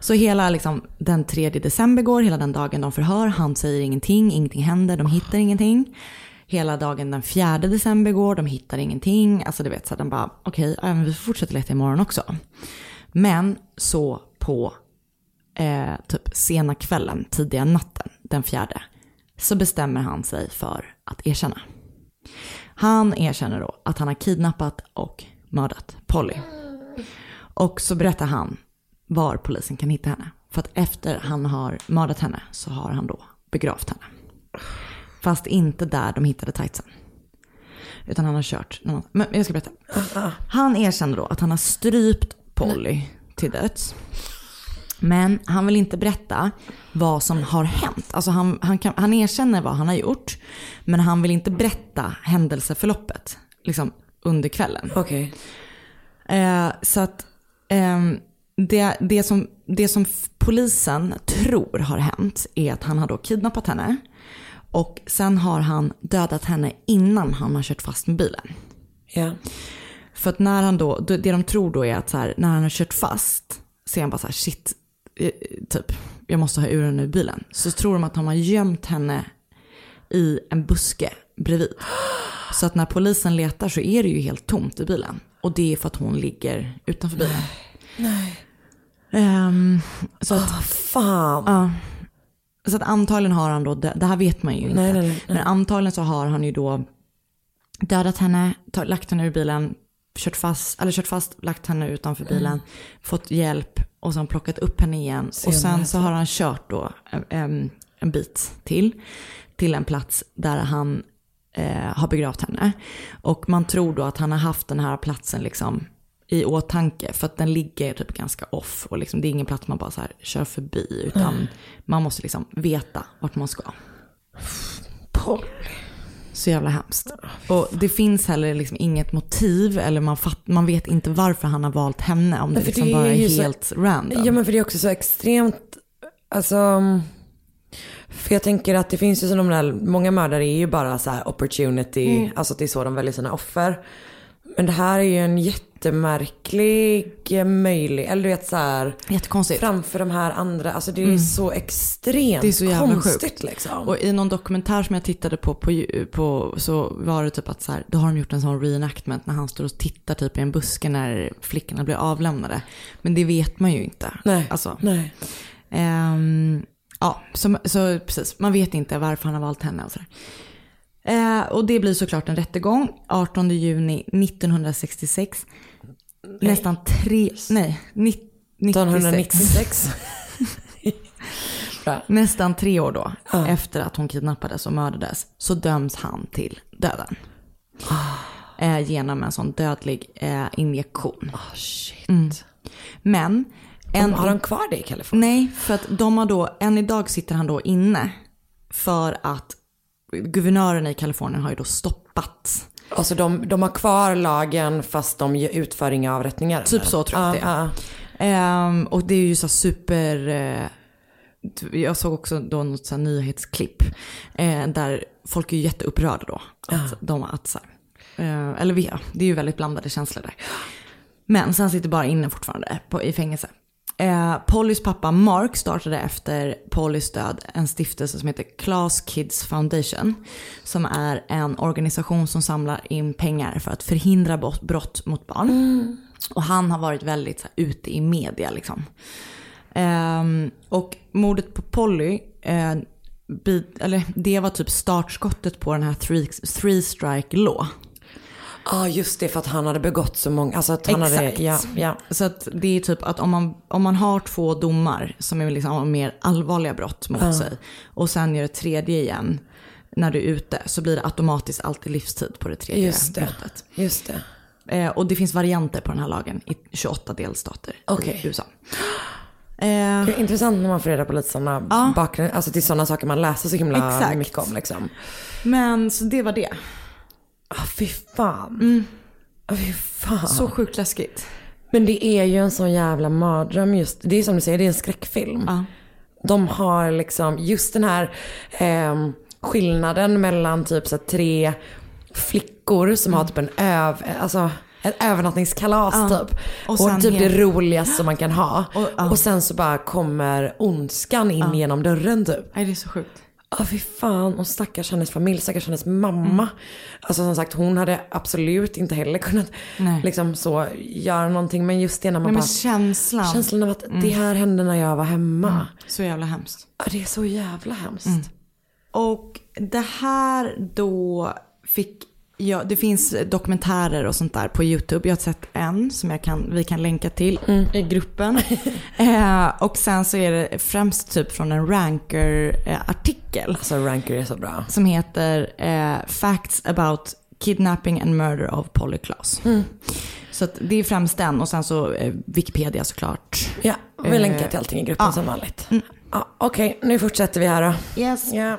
Så hela liksom, den 3 december går, hela den dagen de förhör, han säger ingenting, ingenting händer, de hittar ingenting. Hela dagen den 4 december går, de hittar ingenting. Alltså du vet, så de bara okej, men vi får fortsätta leta imorgon också. Men så på eh, typ sena kvällen, tidiga natten, den fjärde, så bestämmer han sig för att erkänna. Han erkänner då att han har kidnappat och mördat Polly. Och så berättar han var polisen kan hitta henne. För att efter han har mördat henne så har han då begravt henne. Fast inte där de hittade tightsen. Utan han har kört någon Men jag ska berätta. Han erkänner då att han har strypt Polly till döds. Men han vill inte berätta vad som har hänt. Alltså han, han, kan, han erkänner vad han har gjort. Men han vill inte berätta händelseförloppet liksom, under kvällen. Okej. Eh, så att ehm, det, det, som, det som polisen tror har hänt är att han har då kidnappat henne. Och sen har han dödat henne innan han har kört fast med bilen. Ja. För att när han då, det de tror då är att så här, när han har kört fast så är han bara så här shit, eh, typ jag måste ha ur henne ur bilen. Så tror de att de har gömt henne i en buske bredvid. Så att när polisen letar så är det ju helt tomt i bilen. Och det är för att hon ligger utanför bilen. Nej. Ehm, så att, Åh, fan. ja. Så att antagligen har han då, det här vet man ju inte. Nej, nej, nej, Men antagligen så har han ju då dödat henne, lagt henne ur bilen, kört fast, eller kört fast, lagt henne utanför bilen, fått hjälp och sen plockat upp henne igen. och sen så har han kört då en, en bit till, till en plats där han eh, har begravt henne. Och man tror då att han har haft den här platsen liksom i åtanke för att den ligger typ ganska off och liksom, det är ingen plats man bara så här kör förbi utan man måste liksom veta vart man ska. Så jävla hemskt. Och det finns heller liksom inget motiv eller man, fatt, man vet inte varför han har valt henne om det för liksom det bara är ju så- helt random. Ja men för det är också så extremt, alltså. För jag tänker att det finns ju sådana där, många mördare är ju bara så här opportunity, Mm. alltså att det är så de väljer sina offer. Men det här är ju en jättemärklig möjlig, eller du vet så här. Jättekonstigt. Framför de här andra, alltså det är så extremt Mm. Det är så jävla konstigt sjukt. liksom. Och i någon dokumentär som jag tittade på, på, på så var det typ att så här, då har de gjort en sån reenactment när han står och tittar typ i en buske när flickorna blir avlämnade. Men det vet man ju inte. Nej, Alltså, nej. Ehm, ja, så, så precis. Man vet inte varför han har valt henne och sådär. Eh, och det blir såklart en rättegång 18 juni 1966. Nästan tre, nej, ni- 96. 1996. Bra. Nästan tre år då, efter att hon kidnappades och mördades, så döms han till döden. Eh, genom en sån dödlig eh, injektion. Oh, shit. Men, en, har de kvar det i Kalifornien? nej, för att de har då, än idag sitter han då inne för att guvernören i Kalifornien har ju då stoppat. Alltså de, de har kvar lagen fast de utför inga avrättningar? Typ så tror jag att det är. Ehm, och det är ju så super... Eh, jag såg också då något så nyhetsklipp eh, där folk är jätteupprörda då. Att de, att så här, eh, eller vi, ja, det är ju väldigt blandade känslor där. Men sen sitter bara inne fortfarande på, i fängelse. Eh, Pollys pappa Mark startade efter Pollys död en stiftelse som heter Class Kids Foundation. Som är en organisation som samlar in pengar för att förhindra brott- mot barn. Och han har varit väldigt så här, ute i media liksom. Ehm, och mordet på Polly, eh, eller det var typ startskottet på den här three, three strike law. Ja, just det för att han hade begått så många, alltså att han hade, Exakt. ja, ja. Så att det är typ att om man, om man har två domar som är liksom mer allvarliga brott mot sig och sen gör ett tredje igen när du är ute så blir det automatiskt alltid livstid på det tredje Just det. brottet. Just det. Eh, och det finns varianter på den här lagen i 28 delstater Okej. i USA. Eh, Det är intressant när man får reda på lite sådana Ja. bakgrund, alltså det är sådana saker man läser så himla Exakt. mycket om liksom. men så det var det. Ah, fy fan. Ah, fy fan. Så sjukt läskigt. Men det är ju en sån jävla mardröm just, det är som du säger, det är en skräckfilm. Ja. De har liksom just den här ehm, skillnaden mellan typ så tre flickor som har typ en öv, alltså ett övernattningskalas Ja. typ. Och Och, typ helt- det roligaste som man kan ha. Och- [GASPS] Och, ja. sen så bara kommer ondskan in genom dörren typ. Nej det är så sjukt. Ja fy fan, och stackars hennes familj, stackars hennes mamma. Mm. Alltså som sagt hon hade absolut inte heller kunnat Nej. liksom så göra någonting. Men just det när man Nej, men bara, känslan. Mm. känslan av att det här hände när jag var hemma. Så jävla hemskt. Ja, det är så jävla hemskt. Mm. Och det här då fick Ja, det finns dokumentärer och sånt där på YouTube. Jag har sett en som jag kan, vi kan länka till i gruppen. [LAUGHS] eh, och sen så är det främst typ från en Ranker-artikel. Alltså Ranker är så bra. Som heter eh, Facts about kidnapping and murder of Polly Klaas. Så att det är främst den och sen så eh, Wikipedia såklart. Ja, vi Eh, länkar till allting i gruppen ja. som vanligt. Ja, Okej, nu fortsätter vi här då. Yes. Ja.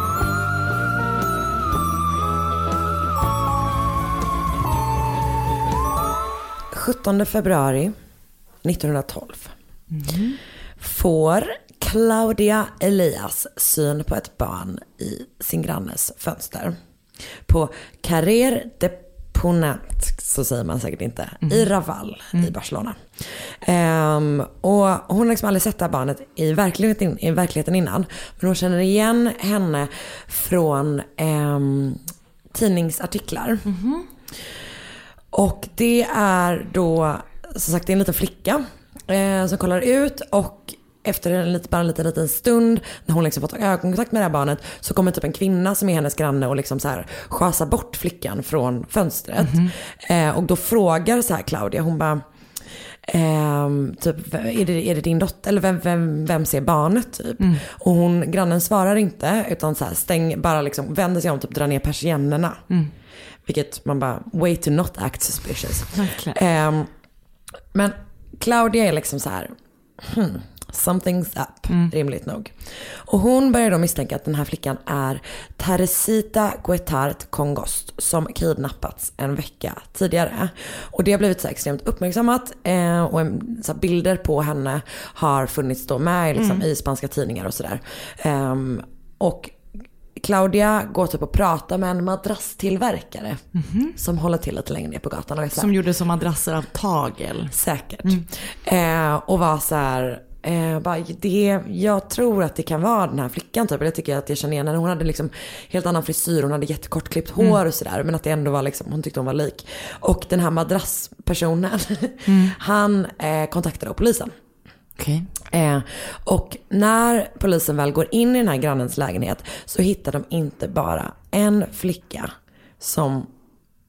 17 februari 1912 får Claudia Elias syn på ett barn i sin grannes fönster. På Carrer de Ponant, så säger man säkert inte, i Raval i Barcelona. Ehm, och hon har liksom aldrig sett det här barnet i verkligheten, i verkligheten innan. Men hon känner igen henne från ehm, tidningsartiklar. Och det är då, som sagt det är en liten flicka eh, som kollar ut och efter en lite, bara en liten, liten stund när hon liksom fått ögonkontakt med det här barnet så kommer typ en kvinna som är hennes granne och liksom så här schasar bort flickan från fönstret. Eh, och då frågar så här Claudia, hon bara ehm, typ, är det, är det din dotter? Eller vem, vem, vem ser barnet? Typ. Och hon, grannen svarar inte utan så här, stäng, bara liksom vänder sig om, typ drar ner persiennerna. Vilket man bara, way to not act suspicious. Ehm, men Claudia är liksom så här, hmm, something's up, rimligt nog. Och hon börjar då misstänka att den här flickan är Teresita Guetart Kongost som kidnappats en vecka tidigare. Och det har blivit så extremt uppmärksammat eh, och en, så bilder på henne har funnits då med liksom, Mm. i spanska tidningar och sådär. Ehm, och Claudia går typ och pratar med en madrasstillverkare som håller till lite längre ner på gatan. Och är Som gjorde som madrasser av tagel. Säkert. Eh, och var så här, eh, bara, det, jag tror att det kan vara den här flickan typ. Jag tycker att jag känner igen henne. Hon hade liksom helt annan frisyr, hon hade jättekortklippt hår Mm. och sådär. Men att det ändå var liksom, hon tyckte hon var lik. Och den här madrasspersonen, [LAUGHS] han eh, kontaktade polisen. Okej. Eh, och när polisen väl går in i den här grannens lägenhet så hittar de inte bara en flicka som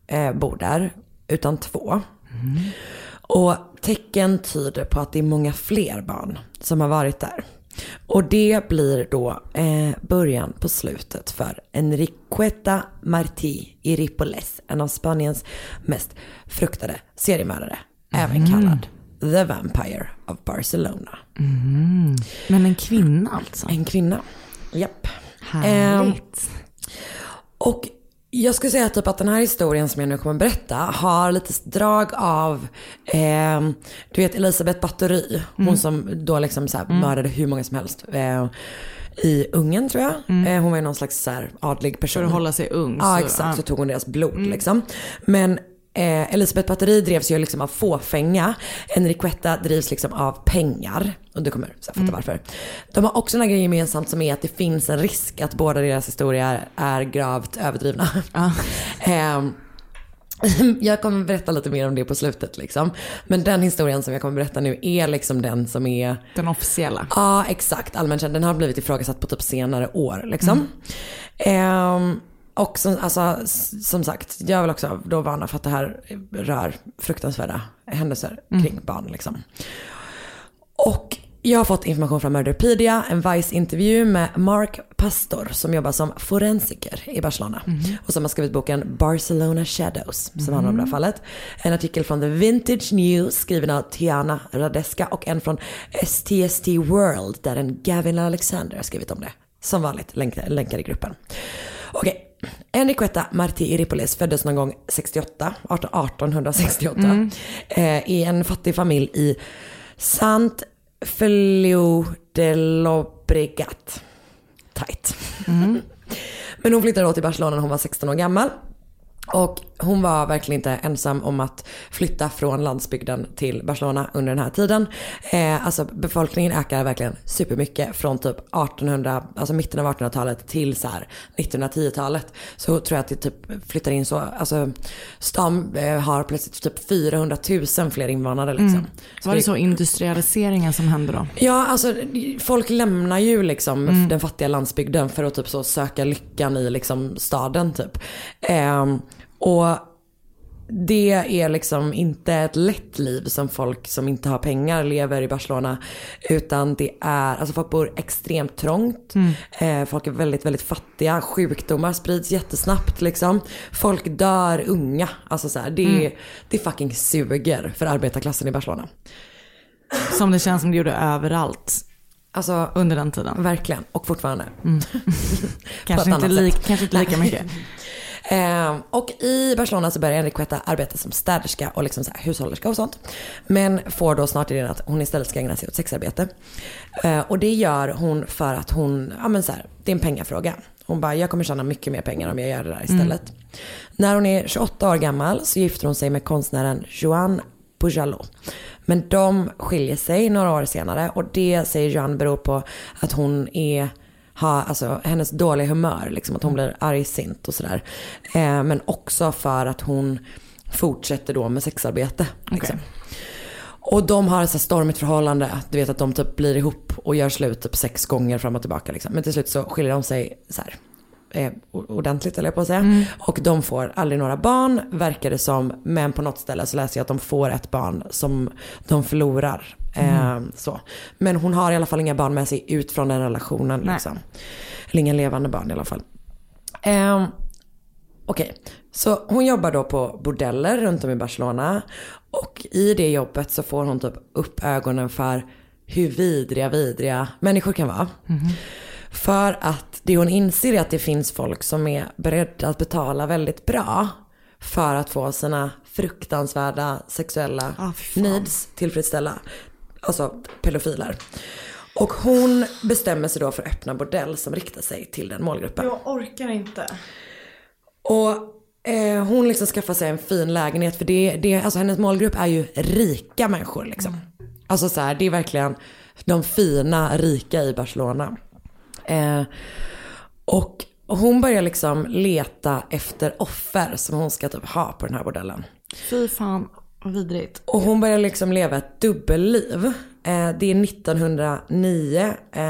eh, bor där, utan två. Och tecken tyder på att det är många fler barn som har varit där. Och det blir då eh, början på slutet för Enriqueta Martí i Ripollès, en av Spaniens mest fruktade seriemördare, även kallad The Vampire of Barcelona. Mm. Men en kvinna alltså? En kvinna, japp. Härligt. Ehm, och jag skulle säga typ att den här historien som jag nu kommer berätta har lite drag av, ehm, du vet Elisabeth Bathory, hon Mm. som då liksom så här Mm. mördade hur många som helst. Eh, I Ungern tror jag. Eh, hon var ju någon slags så här adlig person. För att hålla sig ung, Ja så- exakt, ja. så tog hon deras blod Mm. liksom. Men eh, Elisabeth Bathory drevs ju liksom av fåfänga. Enriqueta drivs liksom av pengar. Och du kommer så fatta Mm. varför. De har också en grej gemensamt som är att det finns en risk att båda deras historier är gravt överdrivna. [LAUGHS] Ehm, [LAUGHS] jag kommer berätta lite mer om det på slutet liksom. Men den historien som jag kommer berätta nu är liksom den som är Den officiella. Ja exakt, allmänt. Den har blivit ifrågasatt på typ senare år liksom. Ehm, och som, alltså, som sagt, jag vill också då varna för att det här rör fruktansvärda händelser Mm. kring barn liksom. Och jag har fått information från Murderpedia, en Vice-intervju med Mark Pastor som jobbar som forensiker i Barcelona. Och som har skrivit boken Barcelona Shadows som handlar om det här fallet. En artikel från The Vintage News skriven av Tiana Radeska och en från STST World där en Gavin Alexander har skrivit om det. Som vanligt länkar, länkar i gruppen. Okej. Enriqueta Martí i Ripollès föddes någon gång 68, 18, 1868. Mm. Eh, I en fattig familj i Sant Feliu de Llobregat. Tight. [LAUGHS] Men hon flyttade då till Barcelona när hon var 16 år gammal. Och hon var verkligen inte ensam om att flytta från landsbygden till Barcelona under den här tiden. Eh, alltså befolkningen ökar verkligen supermycket från typ 1800, alltså mitten av 1800-talet till så här 1910-talet. Så tror jag att det typ flyttar in så, alltså stan eh, har plötsligt typ 400 000 fler invånare liksom. Mm. Var det så industrialiseringen som hände då? Ja, alltså folk lämnar ju liksom Mm. den fattiga landsbygden för att typ så söka lyckan i liksom staden typ. Ehm, och det är liksom inte ett lätt liv som folk som inte har pengar lever i Barcelona. Utan det är, alltså folk bor extremt trångt. Eh, folk är väldigt, väldigt fattiga. Sjukdomar sprids jättesnabbt liksom. Folk dör unga. Alltså så här, det, Mm. det fucking suger för arbetarklassen i Barcelona. Som det känns som det gjorde överallt Alltså, under den tiden. verkligen. Och fortfarande. [LAUGHS] Kanske ett inte, lik, kanske inte lika mycket. [LAUGHS] Eh, och i Barcelona så börjar Enriqueta arbeta som städerska och liksom så här hushållerska och sånt. Men får då snart idén att hon istället ska ägna sig åt sexarbete. Eh, och det gör hon för att hon, ja men så här, det är en pengafråga. Hon bara, jag kommer tjäna mycket mer pengar om jag gör det där istället. När hon är 28 år gammal så gifter hon sig med konstnären Joan Pujalot. Men de skiljer sig några år senare och det säger Joan beror på att hon är ha, alltså hennes dåliga humör, liksom att hon blir argsint och sådär. Eh, men också för att hon fortsätter då med sexarbete. Liksom. Och de har ett så stormigt förhållande. Du vet att de typ blir ihop och gör slut typ sex gånger fram och tillbaka. Liksom. Men till slut så skiljer de sig så här, eh, ordentligt eller jag på att säga. Och de får aldrig några barn, verkar det som. Men på något ställe så läser jag att de får ett barn som de förlorar. Eh, så. Men hon har i alla fall inga barn med sig ut från den relationen. Liksom. Eller inga levande barn i alla fall. Eh, Okej, så hon jobbar då på bordeller runt om i Barcelona. Och i det jobbet så får hon typ upp ögonen för hur vidriga, vidriga människor kan vara. För att det hon inser är att det finns folk som är beredda att betala väldigt bra för att få sina fruktansvärda sexuella Ah, needs tillfredsställa. Alltså pedofiler. Och hon bestämmer sig då för att öppna bordell som riktar sig till den målgruppen. Jag orkar inte. Och eh, hon liksom skaffar sig en fin lägenhet för det, det, alltså hennes målgrupp är ju rika människor liksom. Alltså så här, det är verkligen de fina rika i Barcelona. Eh, och hon börjar liksom leta efter offer som hon ska typ ha på den här bordellen. Fy fan vidrigt. Och hon börjar liksom leva ett dubbelliv. Eh, det är 1909 eh,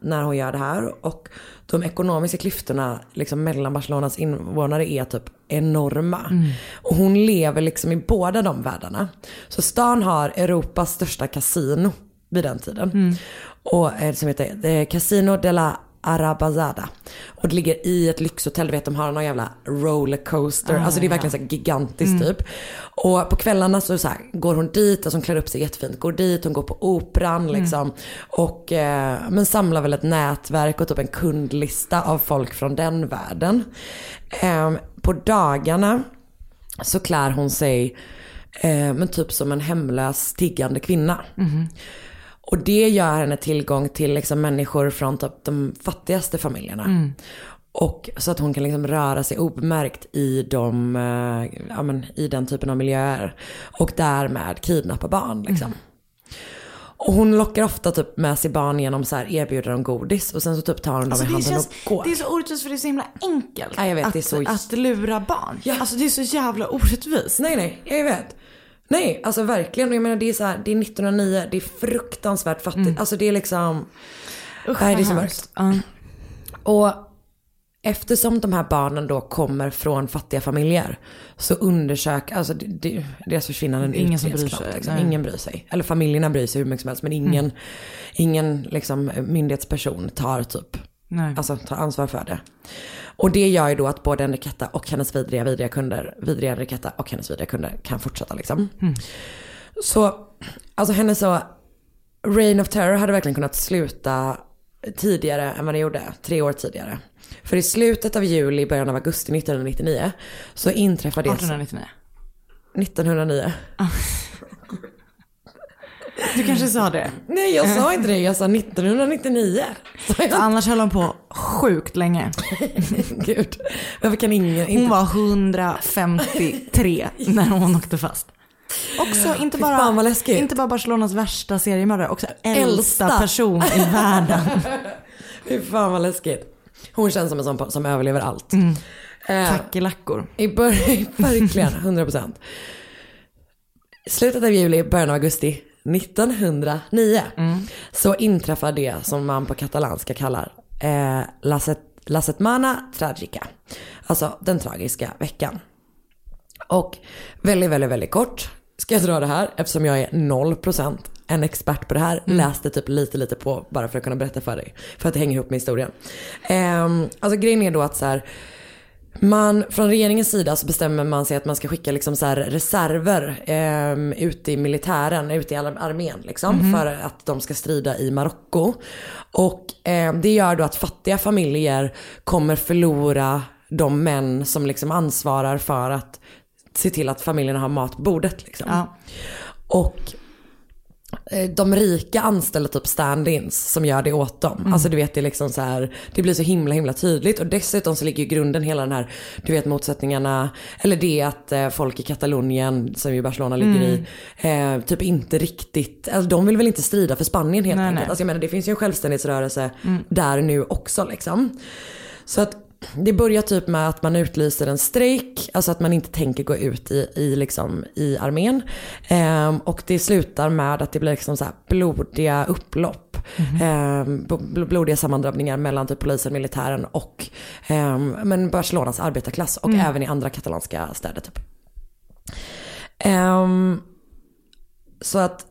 när hon gör det här. Och de ekonomiska klyftorna liksom mellan Barcelonas invånare är typ enorma. Och hon lever liksom i båda de världarna. Så stan har Europas största kasino vid den tiden. Och eh, som heter eh, Casino de la Arabazada. Och det ligger i ett lyxhotell, du vet de har någon jävla rollercoaster. Ah, alltså det är ja. verkligen så här gigantiskt typ. Och på kvällarna så, så här, går hon dit, alltså hon klär upp sig jättefint, går dit, hon går på operan liksom. Och eh, men samlar väl ett nätverk och typ en kundlista av folk från den världen. Eh, på dagarna så klär hon sig eh, men typ som en hemlös tiggande kvinna. Och det gör henne tillgång till liksom människor från typ de fattigaste familjerna. Och så att hon kan liksom röra sig obemärkt i, de, eh, ja, men, i den typen av miljöer. Och därmed kidnappa barn. Liksom. Och hon lockar ofta typ med sig barn genom så här erbjuder dem godis och sen så typ tar hon dem Alltså i handen känns, och går. det är så orättvist för det är så himla enkelt. Ja, jag vet, att, så- att lura barn. Ja. Alltså det är så jävla orättvist. Nej, nej, jag vet. Nej, alltså verkligen. Jag menar det är så här, det är 1909, det är fruktansvärt fattigt. Alltså det är liksom, Usch, nej det är så mörkt. Ja. Och eftersom de här barnen då kommer från fattiga familjer så undersöker, alltså det, det, deras försvinnanden ingen som bryr sig, Liksom. Ingen bryr sig. Eller familjerna bryr sig hur mycket som helst men ingen, ingen liksom, myndighetsperson tar typ Nej. Alltså tar ansvar för det. Och det gör ju då att både Enriqueta och hennes vidriga, vidriga kunder, vidriga Enriqueta och hennes vidriga kunder kan fortsätta liksom. Så, alltså hennes så, Reign of Terror hade verkligen kunnat sluta tidigare än vad det gjorde, tre år tidigare. För i slutet av juli, början av augusti 1999 så inträffade det... 1899. 1909. Du kanske sa det? Nej jag sa inte det, jag sa 1999. Sa jag? Annars höll hon på sjukt länge. [LAUGHS] Gud, varför kan ingen... Hon var 153 när hon åkte fast. Också inte bara, inte bara Barcelonas värsta seriemördare, också äldsta, Äldsta. person i världen. [LAUGHS] Fy fan vad läskigt. Hon känns som en sån som överlever allt. Mm. Eh, Kackerlackor. I början, [LAUGHS] verkligen, 100%. Slutet av juli, början av augusti 1909 så inträffar det som man på katalanska kallar eh, la, set, la setmana tragica. Alltså den tragiska veckan. Och väldigt, väldigt, väldigt kort ska jag dra det här eftersom jag är 0% en expert på det här. Läste typ lite, lite på bara för att kunna berätta för dig. För att det hänger ihop med historien. Ehm, alltså grejen är då att så här, man, från regeringens sida så bestämmer man sig att man ska skicka liksom så reserver eh, ut i militären, ut i ar- armén liksom, Mhm. för att de ska strida i Marocko. Och eh, det gör då att fattiga familjer kommer förlora de män som liksom ansvarar för att se till att familjerna har mat på bordet. Liksom. Ja. Och de rika anställer typ stand-ins som gör det åt dem. Mm. Alltså du vet det är liksom så här, det blir så himla himla tydligt och dessutom så ligger ju grunden hela den här, du vet motsättningarna, eller det att eh, folk i Katalonien som ju Barcelona ligger i, eh, typ inte riktigt, alltså de vill väl inte strida för Spanien helt Nej, enkelt. nej. Alltså jag menar det finns ju en självständighetsrörelse Mm. där nu också liksom. Så att det börjar typ med att man utlyser en strejk, alltså att man inte tänker gå ut i, i, liksom, i armén. Ehm, och det slutar med att det blir liksom så här blodiga upplopp. Ehm, bl- blodiga sammandrabbningar mellan typ polisen, militären och ehm, men Barcelonas arbetarklass och Mm. även i andra katalanska städer. Typ. Ehm, så att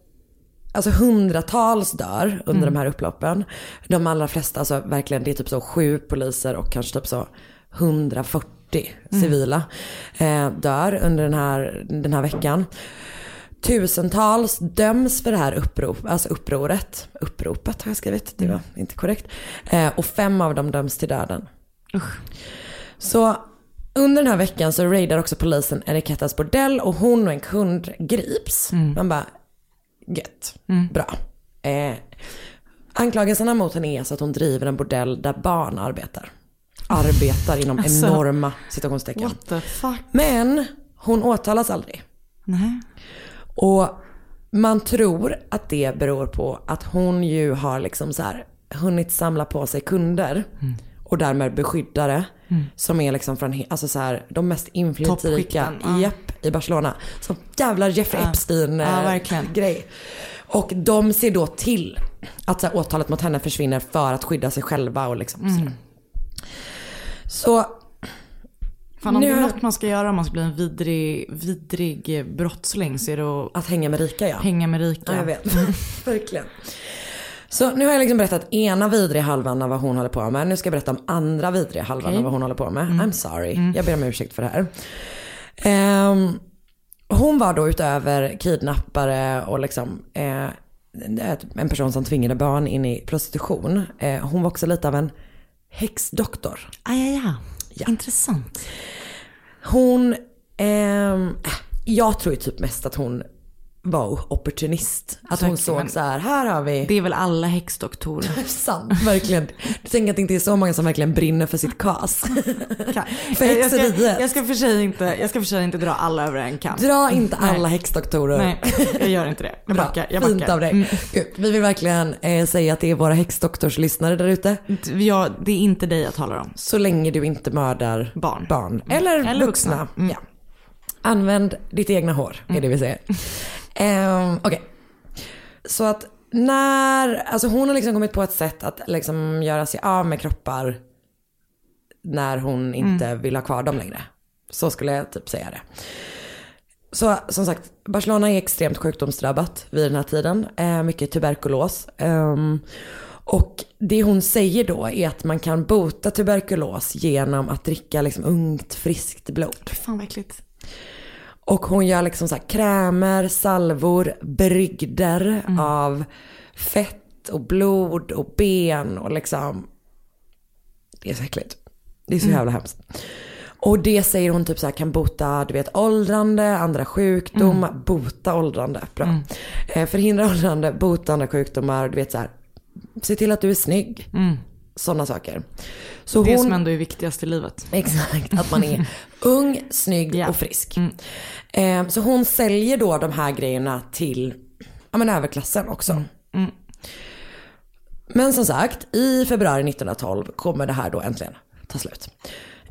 Alltså hundratals dör under Mm. de här upploppen. De allra flesta, alltså verkligen det är typ så sju poliser och kanske typ så 140 Mm. civila eh, dör under den här, den här veckan. Tusentals döms för det här upprop, alltså upproret. Uppropet har jag skrivit, det var inte korrekt. Eh, och fem av dem döms till döden. Så under den här veckan så raidar också polisen Enriquetas bordell och hon och en kund grips. Man bara, gött, bra. Eh, anklagelserna mot henne är alltså att hon driver en bordell där barn arbetar. Arbetar inom Alltså, enorma situationstecken. What the fuck? Men hon åtalas aldrig. Nej. Och man tror att det beror på att hon ju har liksom så här hunnit samla på sig kunder och därmed beskyddare Mm. som är liksom från alltså så här, de mest inflytelserika ja. i Barcelona. Som jävla Jeffrey Ja. Epstein Ja, eh. Och de ser då till att så här, åtalet mot henne försvinner för att skydda sig själva och liksom Mm. Så Fan om Nu det är något man ska göra om man ska bli en vidrig, vidrig brottsling så är det att, att hänga med rika ja. hänga med rika. Ja, jag vet. [LAUGHS] Verkligen. Så nu har jag liksom berättat ena vidriga halvan av vad hon håller på med. Nu ska jag berätta om andra vidriga halvan Okej. av vad hon håller på med. Mm. I'm sorry. Jag ber om ursäkt för det här. Ehm, hon var då utöver kidnappare och liksom eh, en person som tvingade barn in i prostitution. Eh, hon var också lite av en häxdoktor. Ah, ja, ja. Intressant. Hon, ehm, jag tror ju typ mest att hon var opportunist. Att hon såg så här, här har vi Det är väl alla häxdoktorer. [LAUGHS] Sant, verkligen. Du tänker att det inte är så många som verkligen brinner för sitt kas. [LAUGHS] [LAUGHS] för jag, ska, häxeriet. jag, ska för sig inte, jag ska för sig inte dra alla över en kam. Dra inte Nej. alla häxdoktorer. Nej, jag gör inte det. Jag backar. Jag fint backar. av dig. Mm. Gud, vi vill verkligen eh, säga att det är våra häxdoktorslyssnare där ute. Ja, det är inte dig jag talar om. Så länge du inte mördar barn, barn. Eller, Eller vuxna. vuxna. Mm. Ja. Använd ditt egna hår, är det vi säger. Ehm, Okej. Så att när, alltså hon har liksom kommit på ett sätt att liksom göra sig av med kroppar när hon inte vill ha kvar dem längre. Så skulle jag typ säga det. Så som sagt, Barcelona är extremt sjukdomsdrabbat vid den här tiden. Eh, mycket tuberkulos. Ehm, och det hon säger då är att man kan bota tuberkulos genom att dricka liksom ungt friskt blod. Fan vad äckligt. Och hon gör liksom så här krämer, salvor, brygder av fett och blod och ben och liksom. Det är så äckligt. Det är så Mm. jävla hemskt. Och det säger hon typ så här kan bota, du vet åldrande, andra sjukdomar, bota åldrande, bra. Mm. Eh, förhindra åldrande, bota andra sjukdomar, du vet så här. Se till att du är snygg. Mm. Sådana saker. Så det hon, som ändå är viktigast i livet. [LAUGHS] Exakt, att man är ung, snygg och frisk. Eh, så hon säljer då de här grejerna till ja, men överklassen också. Mm. Men som sagt, i februari 1912 kommer det här då äntligen ta slut.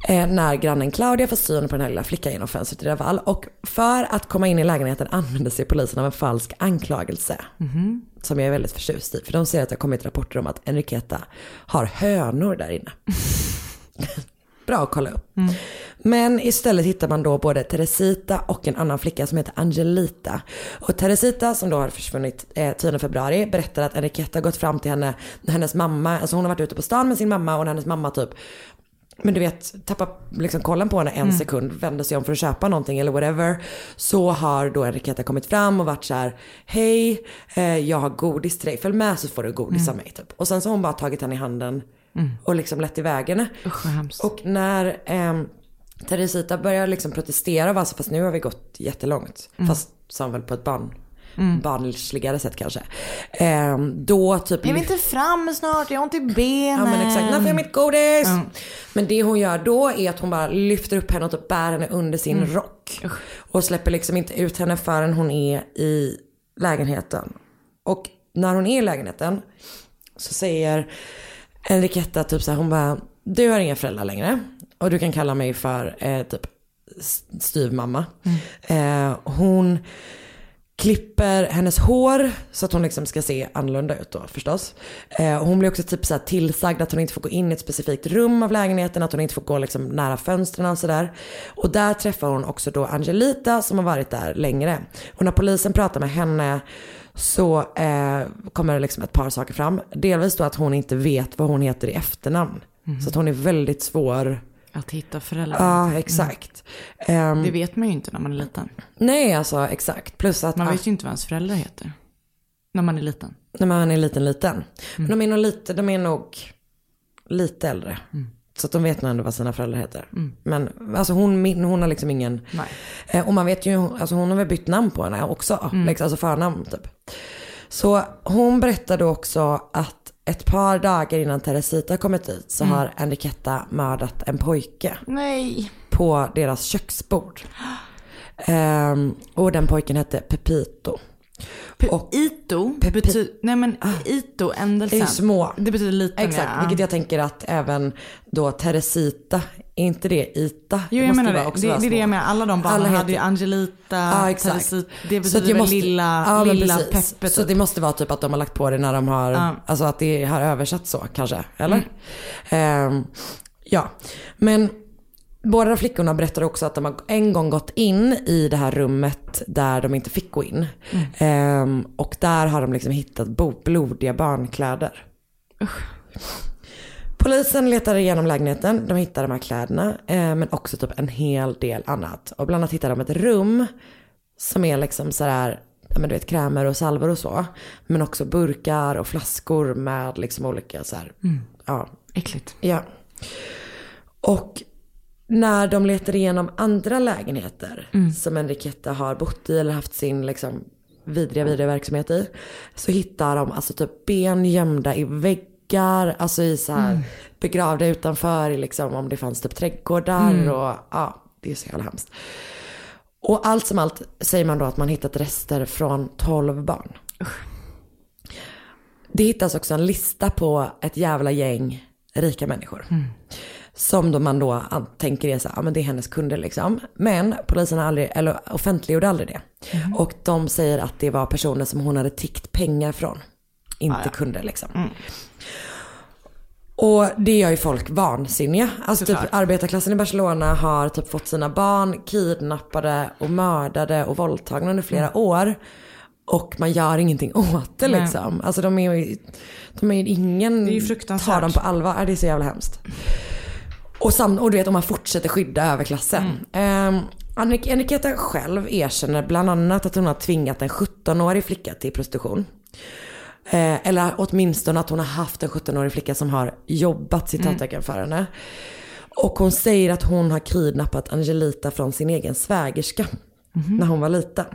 Eh, när grannen Claudia får syn på den här lilla flickan genom fönstret i Raval. Och för att komma in i lägenheten använder sig polisen av en falsk anklagelse. Mhm. Som jag är väldigt förtjust i. För de säger att det har kommit rapporter om att Enriqueta har hönor där inne. [LAUGHS] bra att kolla upp. Men istället hittar man då både Teresita och en annan flicka som heter Angelita. Och Teresita som då har försvunnit eh, 10 februari berättar att Enriqueta gått fram till henne när hennes mamma, alltså hon har varit ute på stan med sin mamma och när hennes mamma typ men du vet, tappar liksom kollen på henne en Mm. sekund, vänder sig om för att köpa någonting eller whatever. Så har då Enriqueta kommit fram och varit så här: hej, eh, jag har godis till dig, följ med så får du godis av mig typ. Och sen så har hon bara tagit henne i handen Mm. och liksom lett iväg henne. Usch. Och när eh, Teresita börjar liksom protestera och bara så, fast nu har vi gått jättelångt. Mm. Fast hon väl på ett barn, Mm. barnsligare sätt kanske. Eh, då typ Är vi inte framme snart? Jag har ont i benen. Ja men exakt, när får jag mitt godis? Mm. Men det hon gör då är att hon bara lyfter upp henne och typ bär henne under sin Mm. rock. Och släpper liksom inte ut henne förrän hon är i lägenheten. Och när hon är i lägenheten så säger Enriqueta typ så här, hon bara, du har inga föräldrar längre. Och du kan kalla mig för eh, typ styvmamma. Eh, hon klipper hennes hår så att hon liksom ska se annorlunda ut då förstås. Eh, hon blir också typ så tillsagd att hon inte får gå in i ett specifikt rum av lägenheten, att hon inte får gå liksom nära fönstren och sådär. Och där träffar hon också då Angelita som har varit där längre. Och när polisen pratar med henne så eh, kommer det liksom ett par saker fram. Delvis då att hon inte vet vad hon heter i efternamn. Så att hon är väldigt svår. Att hitta föräldrar. Ja, exakt. Ehm, Det vet man ju inte när man är liten. Nej, alltså exakt. Plus att Man vet ju inte vad ens föräldrar heter. När man är liten. när man är liten, liten. Men de är nog lite, de är nog lite äldre. Så att de vet nog ändå vad sina föräldrar heter. Men alltså hon, min- hon har liksom ingen, Nej. eh, och man vet ju, alltså hon har väl bytt namn på henne också. Liksom, alltså förnamn typ. Så hon berättade också att ett par dagar innan Teresita kommit dit så har Enriqueta mördat en pojke Nej. på deras köksbord. Ehm, och den pojken hette Pepito. Och Ito Pepe- betyder, nej men Ito-ändelsen. Det är små. Det betyder liten Exakt, ja. vilket jag tänker att även då Teresita, är inte det Ita? Jo jag måste menar det. också Det, det är det jag menar. Alla de barnen Alla hade ju heter- Angelita, Ja, exakt. Teresita. Det betyder väl måste- lilla, men lilla precis. Peppe. Så typ. det måste vara typ att de har lagt på det när de har, Ja. alltså att det har översatt så kanske, eller? Mm. Ehm, ja, men båda flickorna berättar också att de har en gång gått in i det här rummet där de inte fick gå in. Mm. Ehm, och där har de liksom hittat blodiga barnkläder. Polisen letar igenom lägenheten, de hittar de här kläderna, eh, men också typ en hel del annat. Och bland annat hittar de ett rum som är liksom sådär, ja men du vet krämer och salvor och så. Men också burkar och flaskor med liksom olika så här, Mm. ja. Äckligt. Ja. Och när de letar igenom andra lägenheter Mm. som Enriqueta har bott i eller haft sin liksom vidriga, vidriga verksamhet i. Så hittar de alltså typ ben gömda i väggar, alltså i så här Mm. begravda utanför i liksom om det fanns typ trädgårdar Mm. och ja, det är så jävla hemskt. Och allt som allt säger man då att man hittat rester från 12 barn. Det hittas också en lista på ett jävla gäng rika människor. Som man då tänker är så här, ja men det är hennes kunder liksom. Men polisen har aldrig, eller offentliggjorde aldrig det. Och de säger att det var personer som hon hade tickt pengar från. Inte Ah, ja. kunder liksom. Och det gör ju folk vansinniga. Alltså typ arbetarklassen i Barcelona har typ fått sina barn kidnappade och mördade och våldtagna under flera år. Och man gör ingenting [LAUGHS] åt det Nej. liksom. Alltså de är ju, de är ju ingen Det är ju tar dem på allvar. Det är så jävla hemskt. Och, sam, och du vet om man fortsätter skydda överklassen. Mm. Um, Enriqueta själv erkänner bland annat att hon har tvingat en 17-årig flicka till prostitution. Eh, eller åtminstone att hon har haft en 17-årig flicka som har jobbat citattecken för henne. Och hon säger att hon har kidnappat Angelita från sin egen svägerska när hon var liten.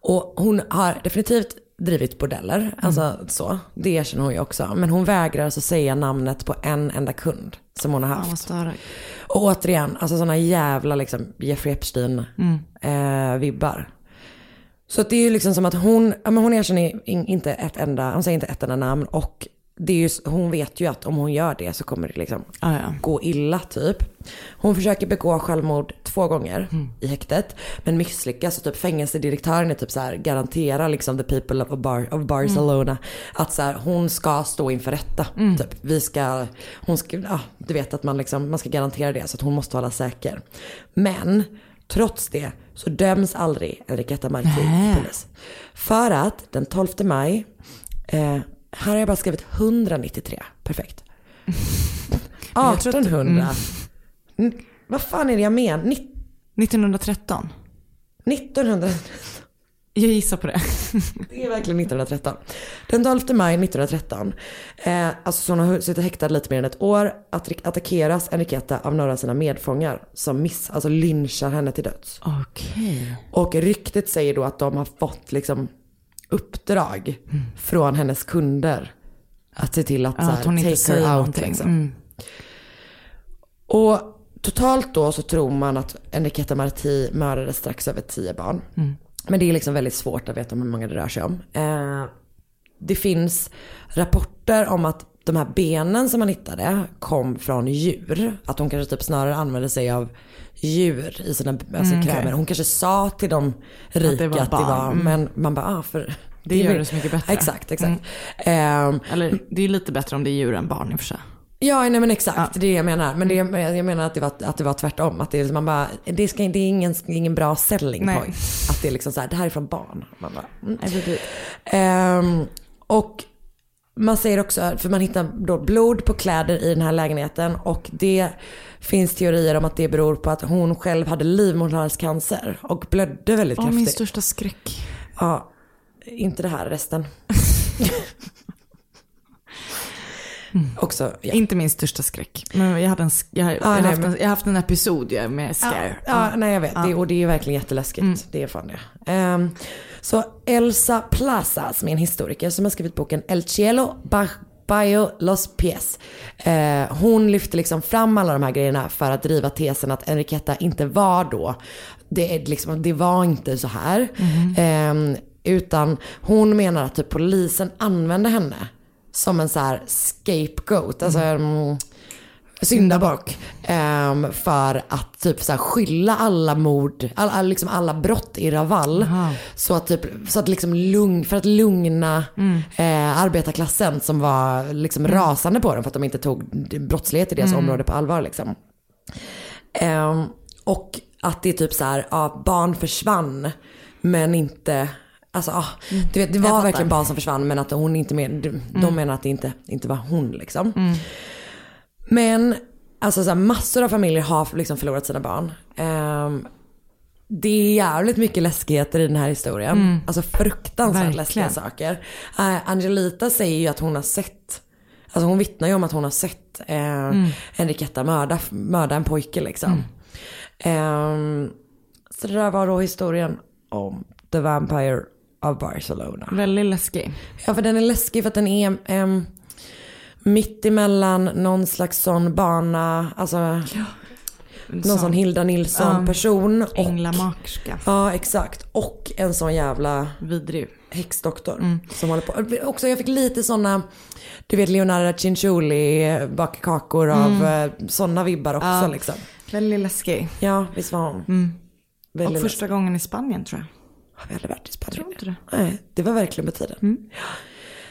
Och hon har definitivt drivit bordeller, alltså så. Det erkänner hon ju också. Men hon vägrar alltså säga namnet på en enda kund som hon har Ja, haft. störigt. Och återigen, alltså sådana jävla liksom Jeffrey Epstein Mm. eh, vibbar. Så det är ju liksom som att hon, ja, men hon erkänner in, inte ett enda, hon säger inte ett enda namn och det är ju, hon vet ju att om hon gör det så kommer det liksom Ah, ja. gå illa typ. Hon försöker begå självmord två gånger Mm. i häktet. Men misslyckas och typ fängelsedirektören är typ så här, garanterar liksom the people of, Bar, of Barcelona att så här, hon ska stå inför rätta. Mm. Typ. Vi ska, hon ska, ja, du vet att man liksom, man ska garantera det så att hon måste hålla säker. Men trots det så döms aldrig Enriqueta Marti polis. För att den 12 maj, eh, här har jag bara skrivit 193, perfekt. [LAUGHS] Jag tror att- 1800. mm. N- Vad fan är det jag menar? Ni- 1913. 1900. Jag gissar på det. [LAUGHS] Det är verkligen 1913. Den 12 maj 1913, eh, alltså så hon har suttit häktad lite mer än ett år, att attackeras Enriqueta av några av sina medfångar som miss, alltså lynchar henne till döds. Okej. Och ryktet säger då att de har fått liksom uppdrag från hennes kunder att se till att, Ja, så att här, hon inte take säger her out. Liksom. Mm. Och totalt då så tror man att Enriqueta Marti mördade strax över tio barn. Mm. Men det är liksom väldigt svårt att veta hur många det rör sig om. Eh, det finns rapporter om att de här benen som man hittade kom från djur. Att hon kanske typ snarare använde sig av djur i sina alltså Mm, krämer. okej. Hon kanske sa till de rika att det var, barn. Mm. men man bara, ah, för Det gör det så mycket bättre. Exakt, exakt. Mm. Ehm, Eller det är lite bättre om det är djur än barn i och för sig. Ja, nej men exakt. Det är det jag menar. Men det, jag menar att det var, att det var tvärtom. Att det, är- man bara, det, ska, det är ingen, ingen bra selling Nej. point. Att det är liksom så här, det här är från barn. Man bara, mm. Det- Ehm, och man säger också, för man hittar då blod på kläder i den här lägenheten och det finns teorier om att det beror på att hon själv hade livmoderhalscancer och blödde väldigt Åh, kraftigt. min största skräck. Ja, inte det här resten. [LAUGHS] Också, ja. Inte min största skräck. Men jag, hade en, jag, har- jag, nej, haft men- en, jag har haft en episod med scare. Ja, nej jag vet. Det, och det är verkligen jätteläskigt. Det är fan det. Ehm, så Elsa Plaza som är en historiker som har skrivit boken El Cielo Ba- Bajo Los Pies. Eh, hon lyfter liksom fram alla de här grejerna för att driva tesen att Enriqueta inte var då. Det, är liksom, det var inte så här. Ehm, utan hon menar att typ polisen använde henne som en så här scapegoat. Alltså, mm, syndabock. Ehm, för att typ så här skylla alla mord, all, all, liksom alla brott i Raval. Så att, typ, så att liksom lugn, för att lugna eh, arbetarklassen som var liksom rasande på dem för att de inte tog brottslighet i deras Mm. område på allvar. Liksom. Ehm, och att det är typ så här, ja, barn försvann men inte Alltså, ah, du vet, det var verkligen barn som försvann men att hon inte med, de, de Mm. menar att det inte, inte var hon liksom. Mm. Men alltså så här, massor av familjer har liksom förlorat sina barn. Ehm, det är jävligt mycket läskigheter i den här historien. Mm. Alltså fruktansvärt Verkligen. läskiga saker. Eh, Angelita säger ju att hon har sett, alltså hon vittnar ju om att hon har sett eh, Mm. Enriqueta mörda, mörda en pojke liksom. Ehm, så det där var då historien om The Vampire of Barcelona. Väldigt läskig. Ja, för den är läskig för att den är um, mitt emellan någon slags sån bana, alltså någon Sån- sån Hilda Nilsson Ja, person. Och, Änglamakerska. ja, exakt. Och en sån jävla Vidrig. häxdoktor Mm. som håller på. Också jag fick lite såna, du vet Leonardo Cinciulli bakar kakor av Mm. mm. såna vibbar också Ja. liksom. Väldigt läskig. Ja, visst var hon. Mm. Och första gången i Spanien tror jag. Har vi aldrig varit i Spanien? Tror inte det. Nej, det var verkligen på tiden.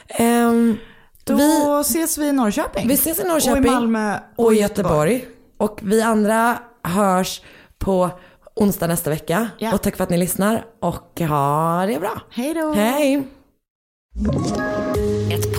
Ehm, Då vi, ses vi i Norrköping. vi ses i Norrköping. Och i Malmö och i Göteborg. Och vi andra hörs på onsdag nästa vecka. Ja. Och tack för att ni lyssnar och ha det bra. Hej då. Hej!